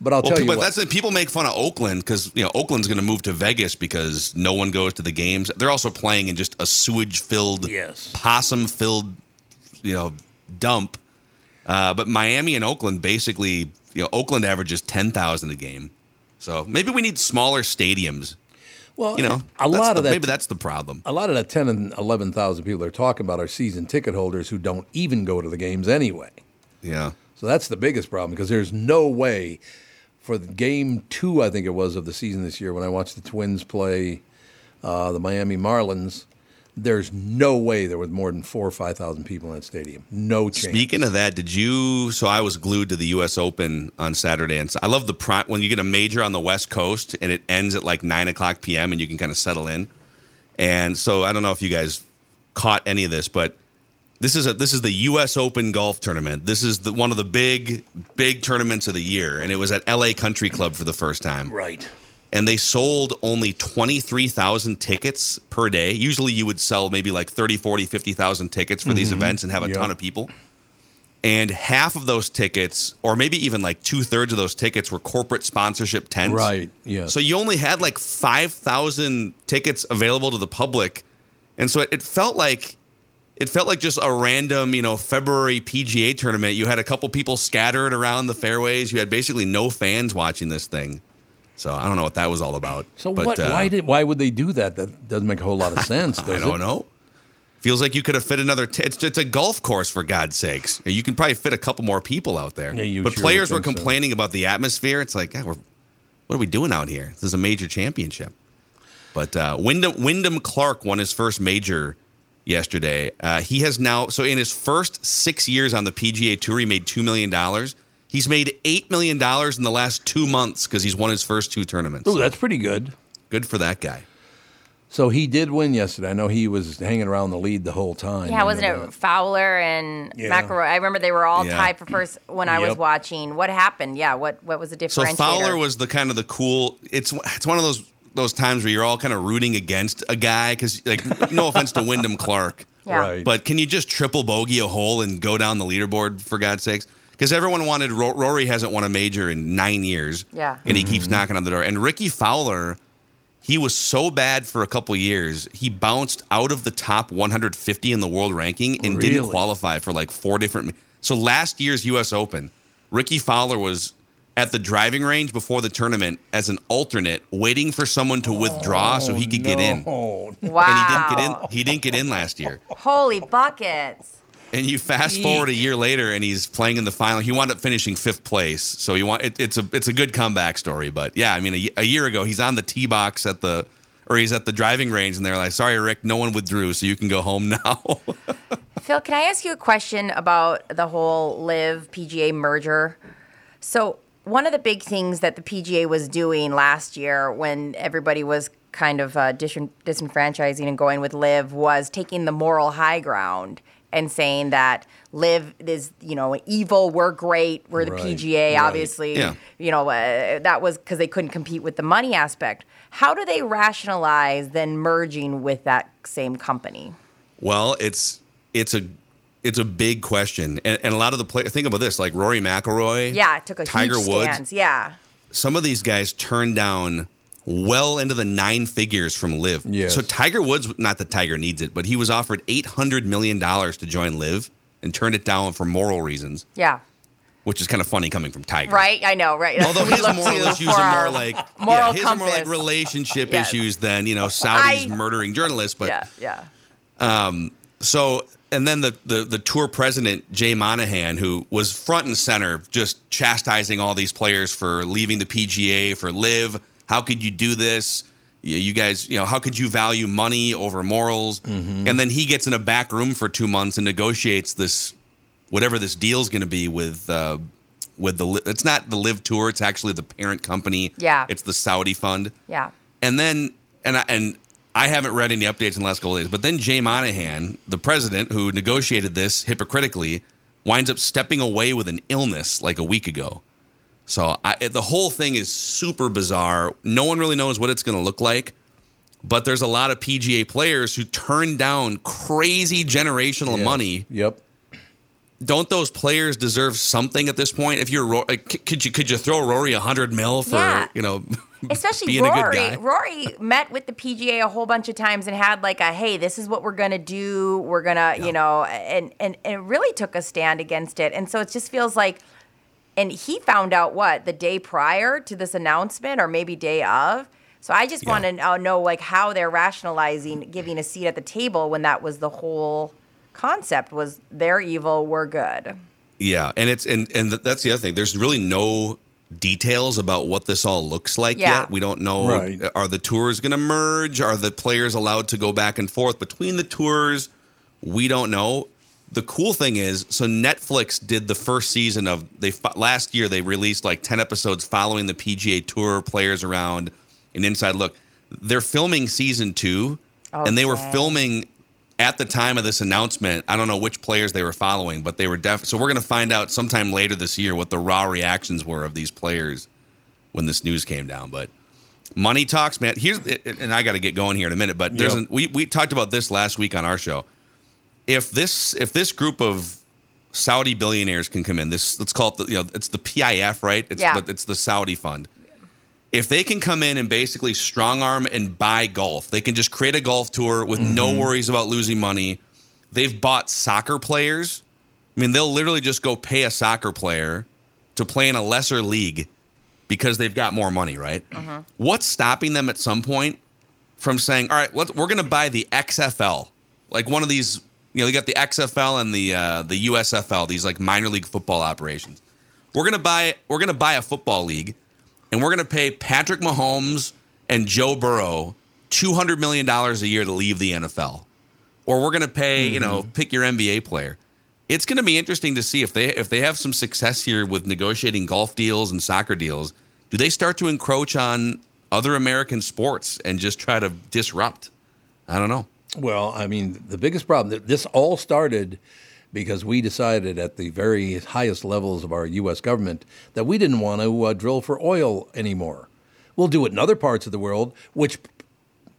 But I'll Well, tell you but what. that's the people make fun of Oakland because you know Oakland's going to move to Vegas because no one goes to the games. They're also playing in just a sewage-filled, Yes. possum-filled, you know, dump. Uh, but Miami and Oakland basically, you know, Oakland averages ten thousand a game. So maybe we need smaller stadiums. well, You know, a lot the- of that. Maybe that's the problem. a lot of that 10 and 11,000 people they're talking about are season ticket holders who don't even go to the games anyway. Yeah. So that's the biggest problem because there's no way for game two, I think it was of the season this year when I watched the Twins play uh, the Miami Marlins. There's no way there was more than four or five thousand people in that stadium. No chance. Speaking of that, did you? So I was glued to the U.S. Open on Saturday, and so I love the pri when you get a major on the West Coast and it ends at like nine o'clock p.m. and you can kind of settle in. And so I don't know if you guys caught any of this, but this is a this is the U.S. Open golf tournament. This is the one of the big big tournaments of the year, and it was at L.A. Country Club for the first time. right. And they sold only 23,000 tickets per day. Usually you would sell maybe like 30, 40, 50,000 tickets for these mm-hmm. events and have a Yeah. ton of people. And half of those tickets, or maybe even like two thirds of those tickets, were corporate sponsorship tents. Right, yes. So you only had like 5,000 tickets available to the public. And so it, it felt like. It felt like just a random, you know, February PGA tournament. You had a couple people scattered around the fairways. You had basically no fans watching this thing. So I don't know what that was all about. So But, what? uh, why did? Why would they do that? That doesn't make a whole lot of [laughs] sense. I don't it? know. Feels like you could have fit another. T- it's, it's a golf course for God's sakes. You can probably fit a couple more people out there. Yeah, you but sure players were think so. complaining about the atmosphere. It's like, God, we're, what are we doing out here? This is a major championship. But uh, Wyndham Wyndham Clark won his first major yesterday. Uh, he has now so in his first six years on the PGA Tour, he made two million dollars. He's made eight million dollars in the last two months because he's won his first two tournaments. Oh, that's pretty good. Good for that guy. So he did win yesterday. I know he was hanging around the lead the whole time. Yeah, wasn't it Fowler and Yeah. McIlroy? I remember they were all Yeah. tied for first when I was Yep. watching. What happened? Yeah, what what was the difference? So differentiator? Fowler was the kind of the cool. It's it's one of those those times where you're all kind of rooting against a guy because like no offense to Wyndham Clark, [laughs] yeah. Right. but can you just triple bogey a hole and go down the leaderboard for God's sakes? Because everyone wanted Ro- Rory hasn't won a major in nine years, Yeah. and he keeps mm-hmm. knocking on the door. And Rickie Fowler, he was so bad for a couple years, he bounced out of the top 150 in the world ranking and didn't qualify for like four different. So last year's U.S. Open, Rickie Fowler was at the driving range before the tournament as an alternate, waiting for someone to withdraw oh, so he could get in. Oh, Wow. And he didn't get in. He didn't get in last year. Holy buckets. And you fast forward a year later, and he's playing in the final. He wound up finishing fifth place, so you want it, it's a it's a good comeback story. But yeah, I mean, a year ago, he's on the tee box at the or he's at the driving range, and they're like, "Sorry, Rick, no one withdrew, so you can go home [laughs] now." Phil, can I ask you a question about the whole LIV PGA merger? So, one of the big things that the PGA was doing last year when everybody was kind of uh, dis- disenfranchising and going with LIV was taking the moral high ground and saying that LIV is, you know, evil, we're great, we're the Right, PGA, right. obviously. Yeah. You know, uh, that was because they couldn't compete with the money aspect. How do they rationalize then merging with that same company? well, it's it's a it's a big question, and, and a lot of the players think about this, like Rory McIlroy, Yeah, took a Tiger huge Woods. stance. Yeah. some of these guys turned down well into the nine figures from LIV. Yes. So Tiger Woods, not that Tiger needs it, but he was offered eight hundred million dollars to join LIV and turned it down for moral reasons, Yeah. which is kind of funny coming from Tiger. Right. I know. Right. Although [laughs] his moral issues are more like moral yeah, his are more like compass. relationship Yes. issues than you know Saudis I- murdering journalists. But yeah. Yeah. Um, so and then the, the the tour president Jay Monahan, who was front and center, just chastising all these players for leaving the PGA for LIV. How could you do this? You guys, you know, how could you value money over morals? And then he gets in a back room for two months and negotiates this, whatever this deal's going to be with. Uh, with the, it's not the LIV Tour. It's actually the parent company. Yeah. it's the Saudi fund. Yeah. And then, and I, and I haven't read any updates in the last couple of days, but then Jay Monahan, the president who negotiated this hypocritically, winds up stepping away with an illness like a week ago. So I, the whole thing is super bizarre. No one really knows what it's going to look like. But there's a lot of PGA players who turn down crazy generational yes. money. Yep. Don't those players deserve something at this point? If you're, Ro- like, could you could you throw Rory a hundred mil for Yeah. you know, [laughs] Especially being Rory. Rory met with the PGA a whole bunch of times and had like a hey, this is what we're gonna do. We're gonna, you know, and, and and it really took a stand against it. And so it just feels like and he found out what the day prior to this announcement or maybe day of. So I just Yeah. want to uh, know like how they're rationalizing giving a seat at the table when that was the whole concept was they're evil, we're good. Yeah, and it's and and that's the other thing. There's really no details about what this all looks like Yeah. yet. We don't know Right. Uh, are the tours going to merge? Are the players allowed to go back and forth between the tours? We don't know. The cool thing is, so Netflix did the first season of they last year they released like 10 episodes following the PGA Tour players around an inside look. They're filming season 2 and they were filming at the time of this announcement, I don't know which players they were following, but they were def. So we're going to find out sometime later this year what the raw reactions were of these players when this news came down. But money talks, man. Here's and I got to get going here in a minute. But there's Yep. an, we we talked about this last week on our show. If this if this group of Saudi billionaires can come in, this let's call it the you know it's the PIF, right? It's Yeah. the, it's the Saudi fund if they can come in and basically strong arm and buy golf, they can just create a golf tour with no mm-hmm. worries about losing money. They've bought soccer players. I mean, they'll literally just go pay a soccer player to play in a lesser league because they've got more money, right? Mm-hmm. What's stopping them at some point from saying, "All right, let, we're going to buy the XFL, like one of these." You know, they got the XFL and the uh, the USFL, these like minor league football operations. We're gonna buy we're gonna buy a football league and we're going to pay Patrick Mahomes and Joe Burrow $200 million a year to leave the NFL. Or we're going to pay, you know, pick your NBA player. It's going to be interesting to see if they if they have some success here with negotiating golf deals and soccer deals. Do they start to encroach on other American sports and just try to disrupt? I don't know. Well, I mean, the biggest problem this all started because we decided at the very highest levels of our U.S. government that we didn't want to uh, drill for oil anymore. We'll do it in other parts of the world, which p-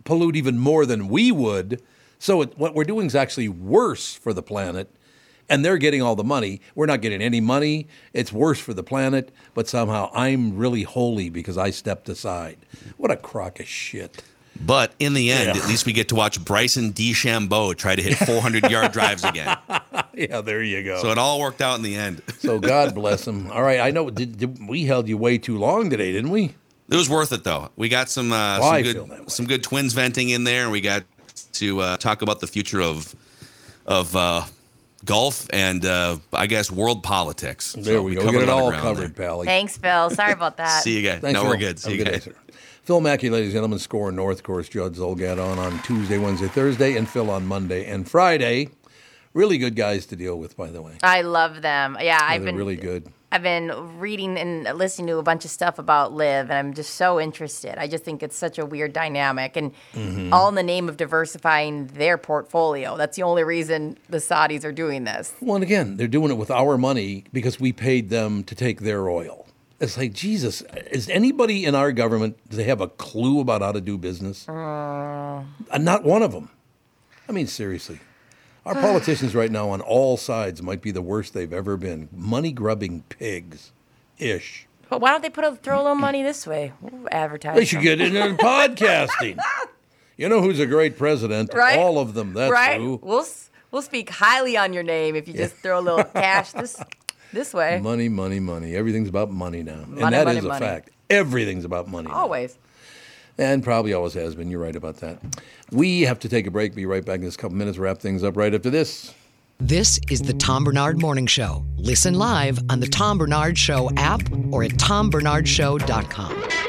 pollute even more than we would. So it, what we're doing is actually worse for the planet, and they're getting all the money. We're not getting any money. It's worse for the planet, but somehow I'm really holy because I stepped aside. What a crock of shit. But in the end, Yeah. at least we get to watch Bryson DeChambeau try to hit [laughs] 400 yard drives again. Yeah, there you go. So it all worked out in the end. [laughs] So God bless him. All right, I know. Did, did- we held you way too long today, didn't we? It was worth it though. We got some uh, Well, some feel that way. good some good twins venting in there, and we got to uh, talk about the future of of uh, golf and uh, I guess world politics. There So we go. We covered got it a lot of all covered, there. Pally. Thanks, Bill. Sorry about that. [laughs] See you guys. Thanks, no, Phil. we're good. Have See a you good day, sir. Phil Mackey, ladies and gentlemen, Skor North Course Judd Zulgad on on Tuesday, Wednesday, Thursday, and Phil on Monday and Friday. Really good guys to deal with, by the way. I love them. Yeah, I've They're been really good. I've been reading and listening to a bunch of stuff about LIV, and I'm just so interested. I just think it's such a weird dynamic, and Mm-hmm. all in the name of diversifying their portfolio. That's the only reason the Saudis are doing this. Well, and again, they're doing it with our money because we paid them to take their oil. It's like Jesus. Is anybody in our government? Do they have a clue about how to do business? Uh, not one of them. I mean, seriously. Our [sighs] politicians right now on all sides might be the worst they've ever been. Money grubbing pigs, ish. But why don't they put a, throw a little money this way? Ooh, advertise. They should get into [laughs] podcasting. You know who's a great president? Right? All of them. That's right. who. We'll we'll speak highly on your name if you just throw a little [laughs] cash this this way. Money, money, money. Everything's about money now. and Money, that money, is a fact. Everything's about money. now. Always. And probably always has been. You're right about that. We have to take a break. Be right back in just a couple minutes. Wrap things up right after this. This is the Tom Barnard Morning Show. Listen live on the Tom Barnard Show app or at tombarnardshow.com.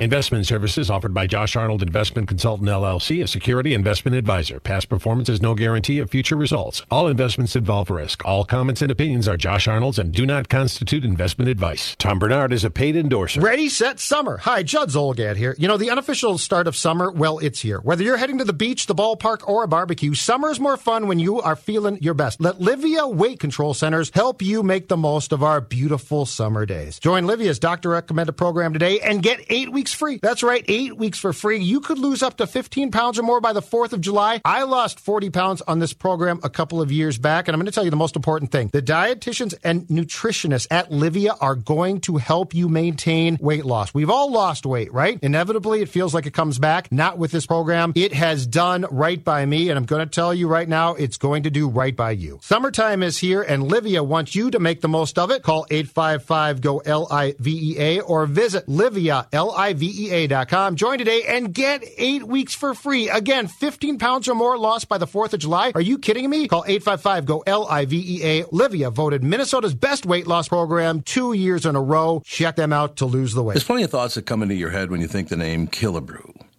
Investment services offered by Josh Arnold Investment Consultant LLC, a security investment advisor. Past performance is no guarantee of future results. All investments involve risk. All comments and opinions are Josh Arnold's and do not constitute investment advice. Tom Barnard is a paid endorser. Ready, set, summer. Hi, Judd Zulgad here. You know, the unofficial start of summer, well, it's here. Whether you're heading to the beach, the ballpark, or a barbecue, summer is more fun when you are feeling your best. Let Livea Weight Control Centers help you make the most of our beautiful summer days. Join Livea's doctor recommended program today and get eight weeks free. That's right, eight weeks for free. You could lose up to 15 pounds or more by the 4th of July. I lost 40 pounds on this program a couple of years back, and I'm going to tell you the most important thing. The dietitians and nutritionists at Livea are going to help you maintain weight loss. We've all lost weight, right? Inevitably, it feels like it comes back. Not with this program. It has done right by me, and I'm going to tell you right now, it's going to do right by you. Summertime is here, and Livea wants you to make the most of it. Call 855 GO L I V E A or visit Livea, L I V E A.com. Join today and get eight weeks for free. Again, 15 pounds or more lost by the 4th of July. Are you kidding me? Call 855 GO L I V E A. Livea voted Minnesota's best weight loss program two years in a row. Check them out to lose the weight. There's plenty of thoughts that come into your head when you think the name Killebrew.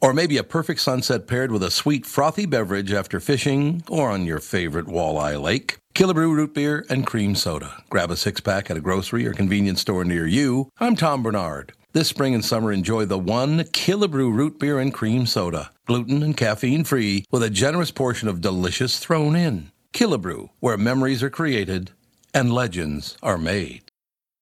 Or maybe a perfect sunset paired with a sweet, frothy beverage after fishing or on your favorite walleye lake. Killebrew root beer and cream soda. Grab a six pack at a grocery or convenience store near you. I'm Tom Barnard. This spring and summer, enjoy the one Killebrew root beer and cream soda, gluten and caffeine free, with a generous portion of delicious thrown in. Killebrew, where memories are created and legends are made.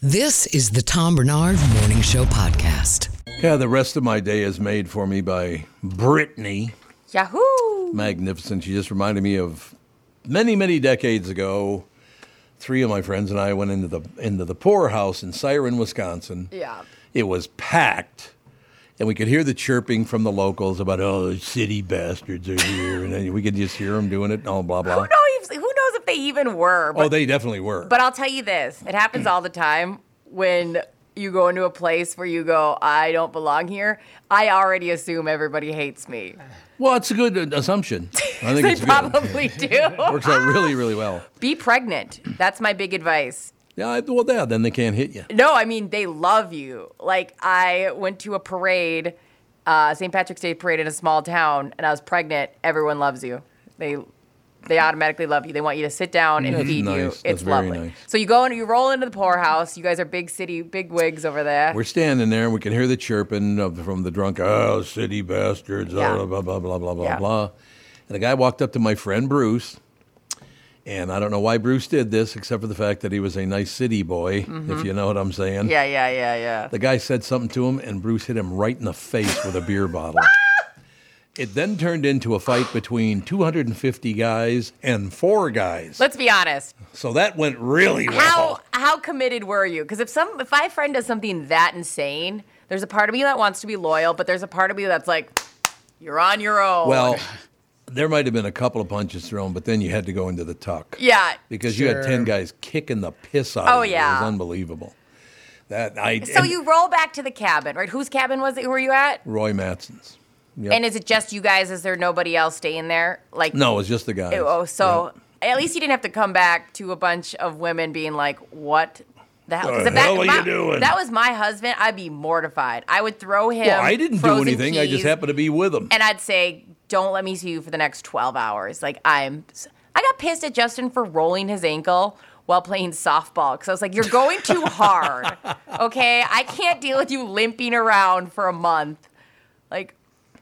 This is the Tom Barnard Morning Show Podcast. Yeah, the rest of my day is made for me by Brittany. Yahoo! Magnificent. She just reminded me of many, many decades ago. Three of my friends and I went into the into the poorhouse in Siren, Wisconsin. Yeah. It was packed, and we could hear the chirping from the locals about, "Oh, the city bastards are here," and then we could just hear them doing it, and all blah blah. Who knows? Who knows if they even were? oh, they definitely were. But I'll tell you this: it happens all the time when you go into a place where you go, "I don't belong here." I already assume everybody hates me. well, it's a good assumption. I [laughs] think They it's good. probably [laughs] do. Works out really, really well. Be pregnant. That's my big advice. Yeah, I- well, yeah, then they can't hit you. No, I mean they love you. Like I went to a parade, uh, St. Patrick's Day parade in a small town, and I was pregnant. Everyone loves you. They they automatically love you. They want you to sit down and That's feed you. It's That's lovely. nice. So you go and you roll into the poorhouse. You guys are big city, big wigs over there. We're standing there, and we can hear the chirping of, from the drunk, oh, city bastards, Yeah. blah, blah, blah, blah, blah, blah, Yeah. blah. And the guy walked up to my friend Bruce, and I don't know why Bruce did this, except for the fact that he was a nice city boy, if you know what I'm saying. Mm-hmm. yeah, yeah, yeah, yeah. The guy said something to him, and Bruce hit him right in the face with a beer bottle. [laughs] It then turned into a fight between 250 guys and four guys. Let's be honest. So that went really well. How how committed were you? Because if some if my friend does something that insane, there's a part of me that wants to be loyal, but there's a part of me that's like, you're on your own. Well, there might have been a couple of punches thrown, but then you had to go into the tuck. yeah. because you had 10 guys kicking the piss out Oh, of you. Oh, yeah. It was unbelievable. That I So and you roll back to the cabin, right? Whose cabin was it? Who were you at? Roy Matson's. Yep. And is it just you guys? Is there nobody else staying there? Like no, it's just the guys. Oh, so at least you didn't have to come back to a bunch of women being like, "What the hell?" The hell are my- you doing? That was my husband. I'd be mortified. I would throw him. Well, I didn't do anything. I just happened to be with him. And I'd say, "Don't let me see you for the next twelve hours." Like I'm. I got pissed at Justin for rolling his ankle while playing softball because I was like, "You're going too [laughs] hard." okay, I can't deal with you limping around for a month. Like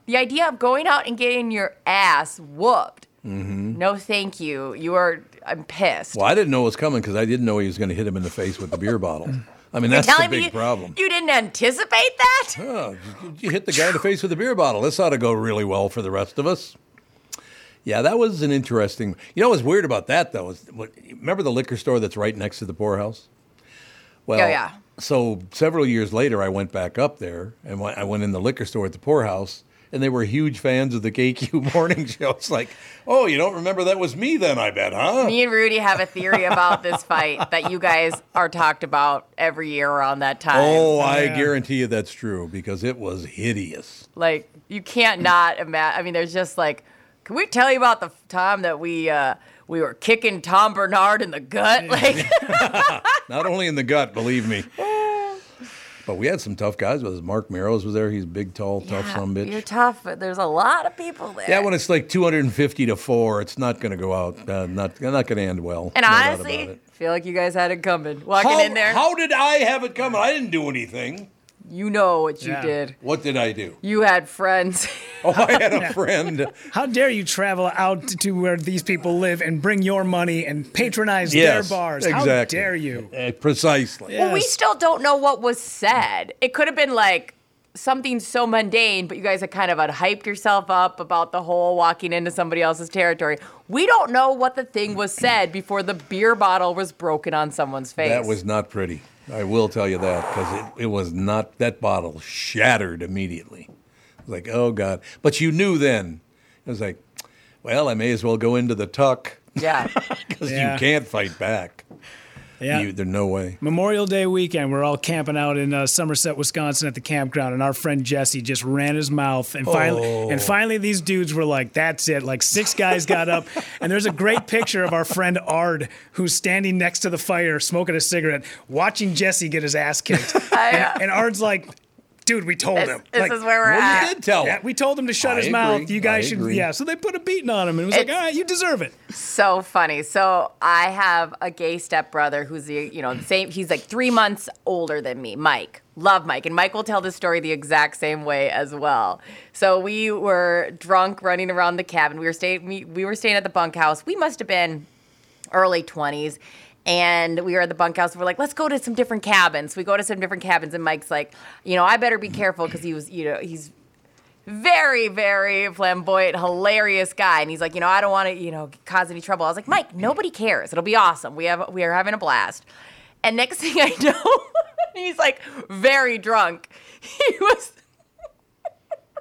the idea of going out and getting your ass whooped. hmm No, thank you. You are. I'm pissed. Well, I didn't know it was coming because I didn't know he was going to hit him in the face with the beer bottle. I mean, that's the big you- problem. You didn't anticipate that? Oh, you- hit the guy in the face with a beer bottle. This ought to go really well for the rest of us. Yeah, that was an interesting. You know what's weird about that though is what, remember the liquor store that's right next to the poorhouse. Well, Oh, yeah. So several years later, I went back up there and I went in the liquor store at the poorhouse, and they were huge fans of the KQ [laughs] morning show. It's like, oh, you don't remember that was me then? I bet, huh? Me and Rudy have a theory about this fight that you guys are talked about every year around that time. Oh, I guarantee you that's true because it was hideous. Like you can't not imagine. I mean, there's just like, can we tell you about the time that we uh, we were kicking Tom Barnard in the gut? [laughs] Like, [laughs] Not only in the gut, believe me. But we had some tough guys with us. Mark Merrows was there. He's big, tall, tough son bitch. you're tough, but there's a lot of people there. Yeah, when it's like 250 to four, it's not going to go out. Uh, not not going to end well. and No honestly, feel like you guys had it coming. Walking how, in there, how did I have it coming? I didn't do anything. You know what you Yeah. did. What did I do? You had friends. [laughs] Oh, I had a friend. How dare you travel out to where these people live and bring your money and patronize yes, their bars? Exactly. How dare you? Uh, precisely. Yeah. Well, we still don't know what was said. It could have been like something so mundane, but you guys had kind of hyped yourself up about the whole walking into somebody else's territory. We don't know what the thing was said before the beer bottle was broken on someone's face. That was not pretty. I will tell you that because it, it was not. That bottle shattered immediately. It was like, oh God. But you knew then. It was like, well, I may as well go into the tuck yeah. [laughs] because Yeah. you can't fight back. Yeah. You, there's no way. Memorial Day weekend, we're all camping out in uh, Somerset, Wisconsin, at the campground, and our friend Jesse just ran his mouth, and finally, Oh. and finally, these dudes were like, "That's it!" Like six guys got up, [laughs] and there's a great picture of our friend Ard, who's standing next to the fire, smoking a cigarette, watching Jesse get his ass kicked, [laughs] and, and Ard's like. Dude, we told This- him. this Like, is where we're Well, at. you did tell yeah, him. we told him to shut I his agree. mouth. You guys I should. agree. Yeah, so they put a beating on him, and it was like, all right, you deserve it. so funny. So I have a gay stepbrother who's the you know the same. He's like three months older than me, Mike. Love Mike, and Mike will tell this story the exact same way as well. So we were drunk, running around the cabin. We were staying. We, we were staying at the bunkhouse. We must have been early twenties. And we were at the bunkhouse. And we're like, let's go to some different cabins. We go to some different cabins, and Mike's like, you know, I better be careful because he was, you know, he's very, very flamboyant, hilarious guy. And he's like, you know, I don't want to, you know, cause any trouble. I was like, Mike, nobody cares. It'll be awesome. We have, we are having a blast. And next [laughs] thing I know, [laughs] he's like very drunk. He was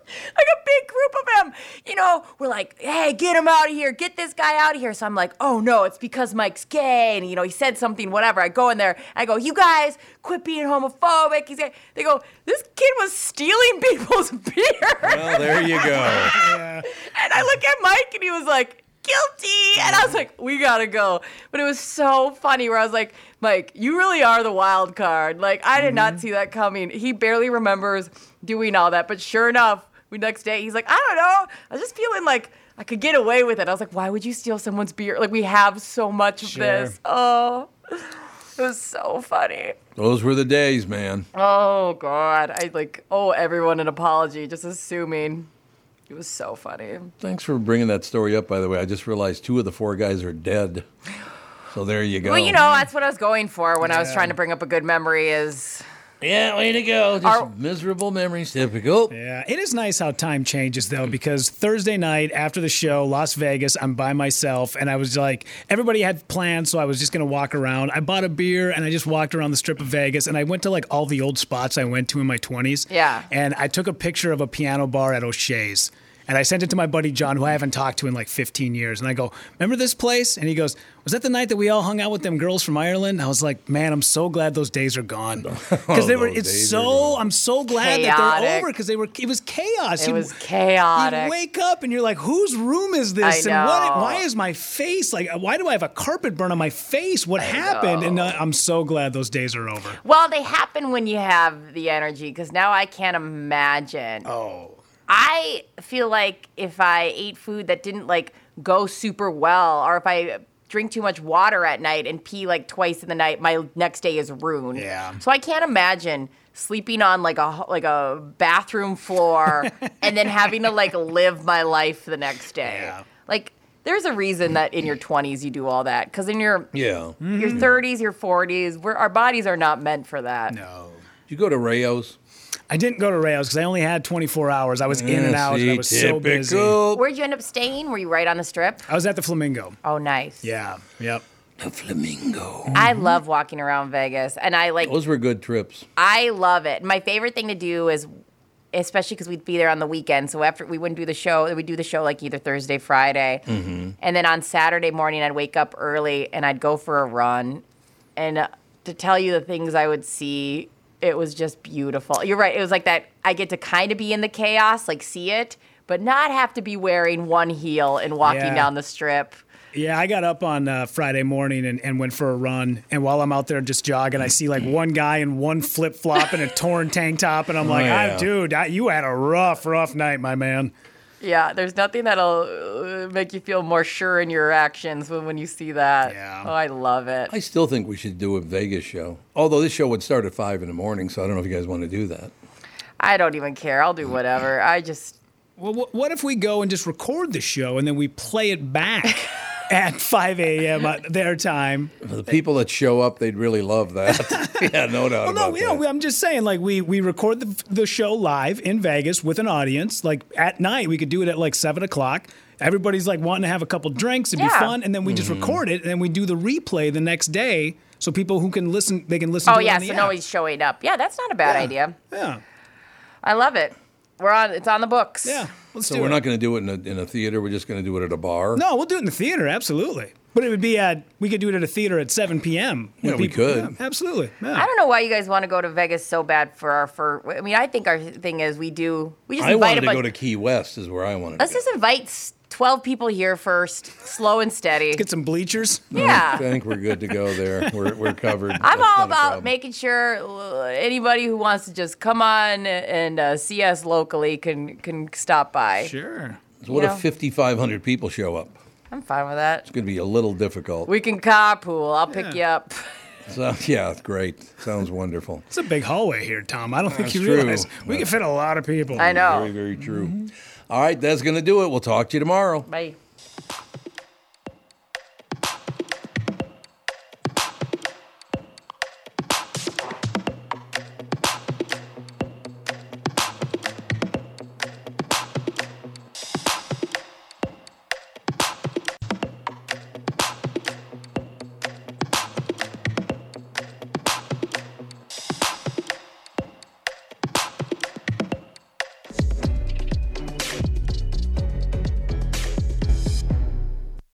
like a big group of them. You know, we're like, hey, get him out of here. Get this guy out of here. So I'm like, oh no, it's because Mike's gay. And, you know, he said something, whatever. I go in there, I go, you guys, quit being homophobic. He's gay. They go, this kid was stealing [laughs] people's beer. Well, there you go. [laughs] And I look at Mike and he was like, guilty. And I was like, we gotta go. But it was so funny where I was like, Mike, you really are the wild card. Like, I did not mm-hmm. see that coming. He barely remembers doing all that. But sure enough, we next day, he's like, I don't know. I was just feeling like I could get away with it. I was like, why would you steal someone's beer? Like, we have so much of Sure. this. Oh, it was so funny. Those were the days, man. Oh God, I like owe everyone an apology. Just assuming it was so funny. Thanks for bringing that story up, by the way. I just realized two of the four guys are dead. So there you go. Well, you know, that's what I was going for when I was trying to bring up a good memory. Is Yeah, way to go. Just Our- miserable memories, typical. Yeah, it is nice how time changes though, because Thursday night after the show, Las Vegas, I'm by myself, and I was like, everybody had plans, so I was just gonna walk around. I bought a beer and I just walked around the strip of Vegas, and I went to like all the old spots I went to in my 20s. Yeah. And I took a picture of a piano bar at O'Shea's. And I sent it to my buddy John, who I haven't talked to in like 15 years. And I go, Remember this place? And he goes, Was that the night that we all hung out with them girls from Ireland? I was like, Man, I'm so glad those days are gone. [laughs] Because they were, it's so, I'm so glad that they're over because they were, it was chaos. It You'd- was chaotic. You wake up and you're like, Whose room is this? I And what, why is my face like, why do I have a carpet burn on my face? What happened? And uh, I'm so glad those days are over. Well, they happen when you have the energy because now I can't imagine. Oh. I feel like if I ate food that didn't like go super well, or if I drink too much water at night and pee like twice in the night, my next day is ruined. Yeah. So I can't imagine sleeping on like a like a bathroom floor [laughs] and then having to like live my life the next day. Yeah. Like there's a reason that in your 20s you do all that because in your Yeah. your mm-hmm. 30s, your 40s, we're, our bodies are not meant for that. No. Did you go to Rayo's? I didn't go to Rails because I only had 24 hours. I was in and out. and I was so busy. typical. Where'd you end up staying? Were you right on the strip? I was at the Flamingo. Oh, nice. Yeah. Yep. The Flamingo. I love walking around Vegas, and I like. Those were good trips. I love it. My favorite thing to do is, especially because we'd be there on the weekend. So after we wouldn't do the show, we'd do the show like either Thursday, Friday, and then on Saturday morning I'd wake up early and I'd go for a run. And uh, to tell you the things I would see, it was just beautiful. You're right. It was like that. I get to kind of be in the chaos, like see it, but not have to be wearing one heel and walking Yeah. down the strip. Yeah, I got up on uh, Friday morning and, and went for a run. And while I'm out there just jogging, I see like one guy in one flip flop and a torn tank top. And I'm like, yeah. ah, dude, I, you had a rough, rough night, my man. Yeah, there's nothing that'll uh, make you feel more sure in your actions when, when you see that. Yeah. Oh, I love it. I still think we should do a Vegas show. Although this show would start at five in the morning, so I don't know if you guys want to do that. I don't even care. I'll do whatever. I just Well, what if we go and just record the show and then we play it back [laughs] at 5 a.m. at their time? For the people that show up, they'd really love that. [laughs] yeah, no doubt Well, about no, you that. know, I'm just saying, like we we record the the show live in Vegas with an audience. Like at night, we could do it at like seven o'clock. Everybody's like wanting to have a couple drinks and be Yeah. fun, and then we just Mm-hmm. record it, and then we do the replay the next day, so people who can listen, they can listen. Oh to it yeah, on the so app. nobody's showing up. Yeah, that's not a bad Yeah. idea. Yeah, I love it. We're on. It's on the books. yeah. Let's so do we're it. not going to do it in a, in a theater. We're just going to do it at a bar. No, we'll do it in the theater, absolutely. But it would be at we could do it at a theater at 7 p.m. when Yeah, we could. yeah, absolutely. Yeah. I don't know why you guys want to go to Vegas so bad for our for. I mean, I think our thing is we do. We just I invite wanted a to bunch. go to Key West. Is where I wanted let's to go. just invite s- twelve people here first, slow and steady. Get some bleachers. Yeah. I think we're good to go there. We're, we're covered. I'm That's all about making sure uh, anybody who wants to just come on and uh, see us locally can can stop by. Sure. So what you if 5,500 people show up? I'm fine with that. It's going to be a little difficult. We can carpool. I'll pick you up. So, yeah, great. Sounds wonderful. It's a big hallway here, Tom. I don't think you true. realize we can fit a lot of people. I know. Very, very true. All right, that's going to do it. We'll talk to you tomorrow. Bye.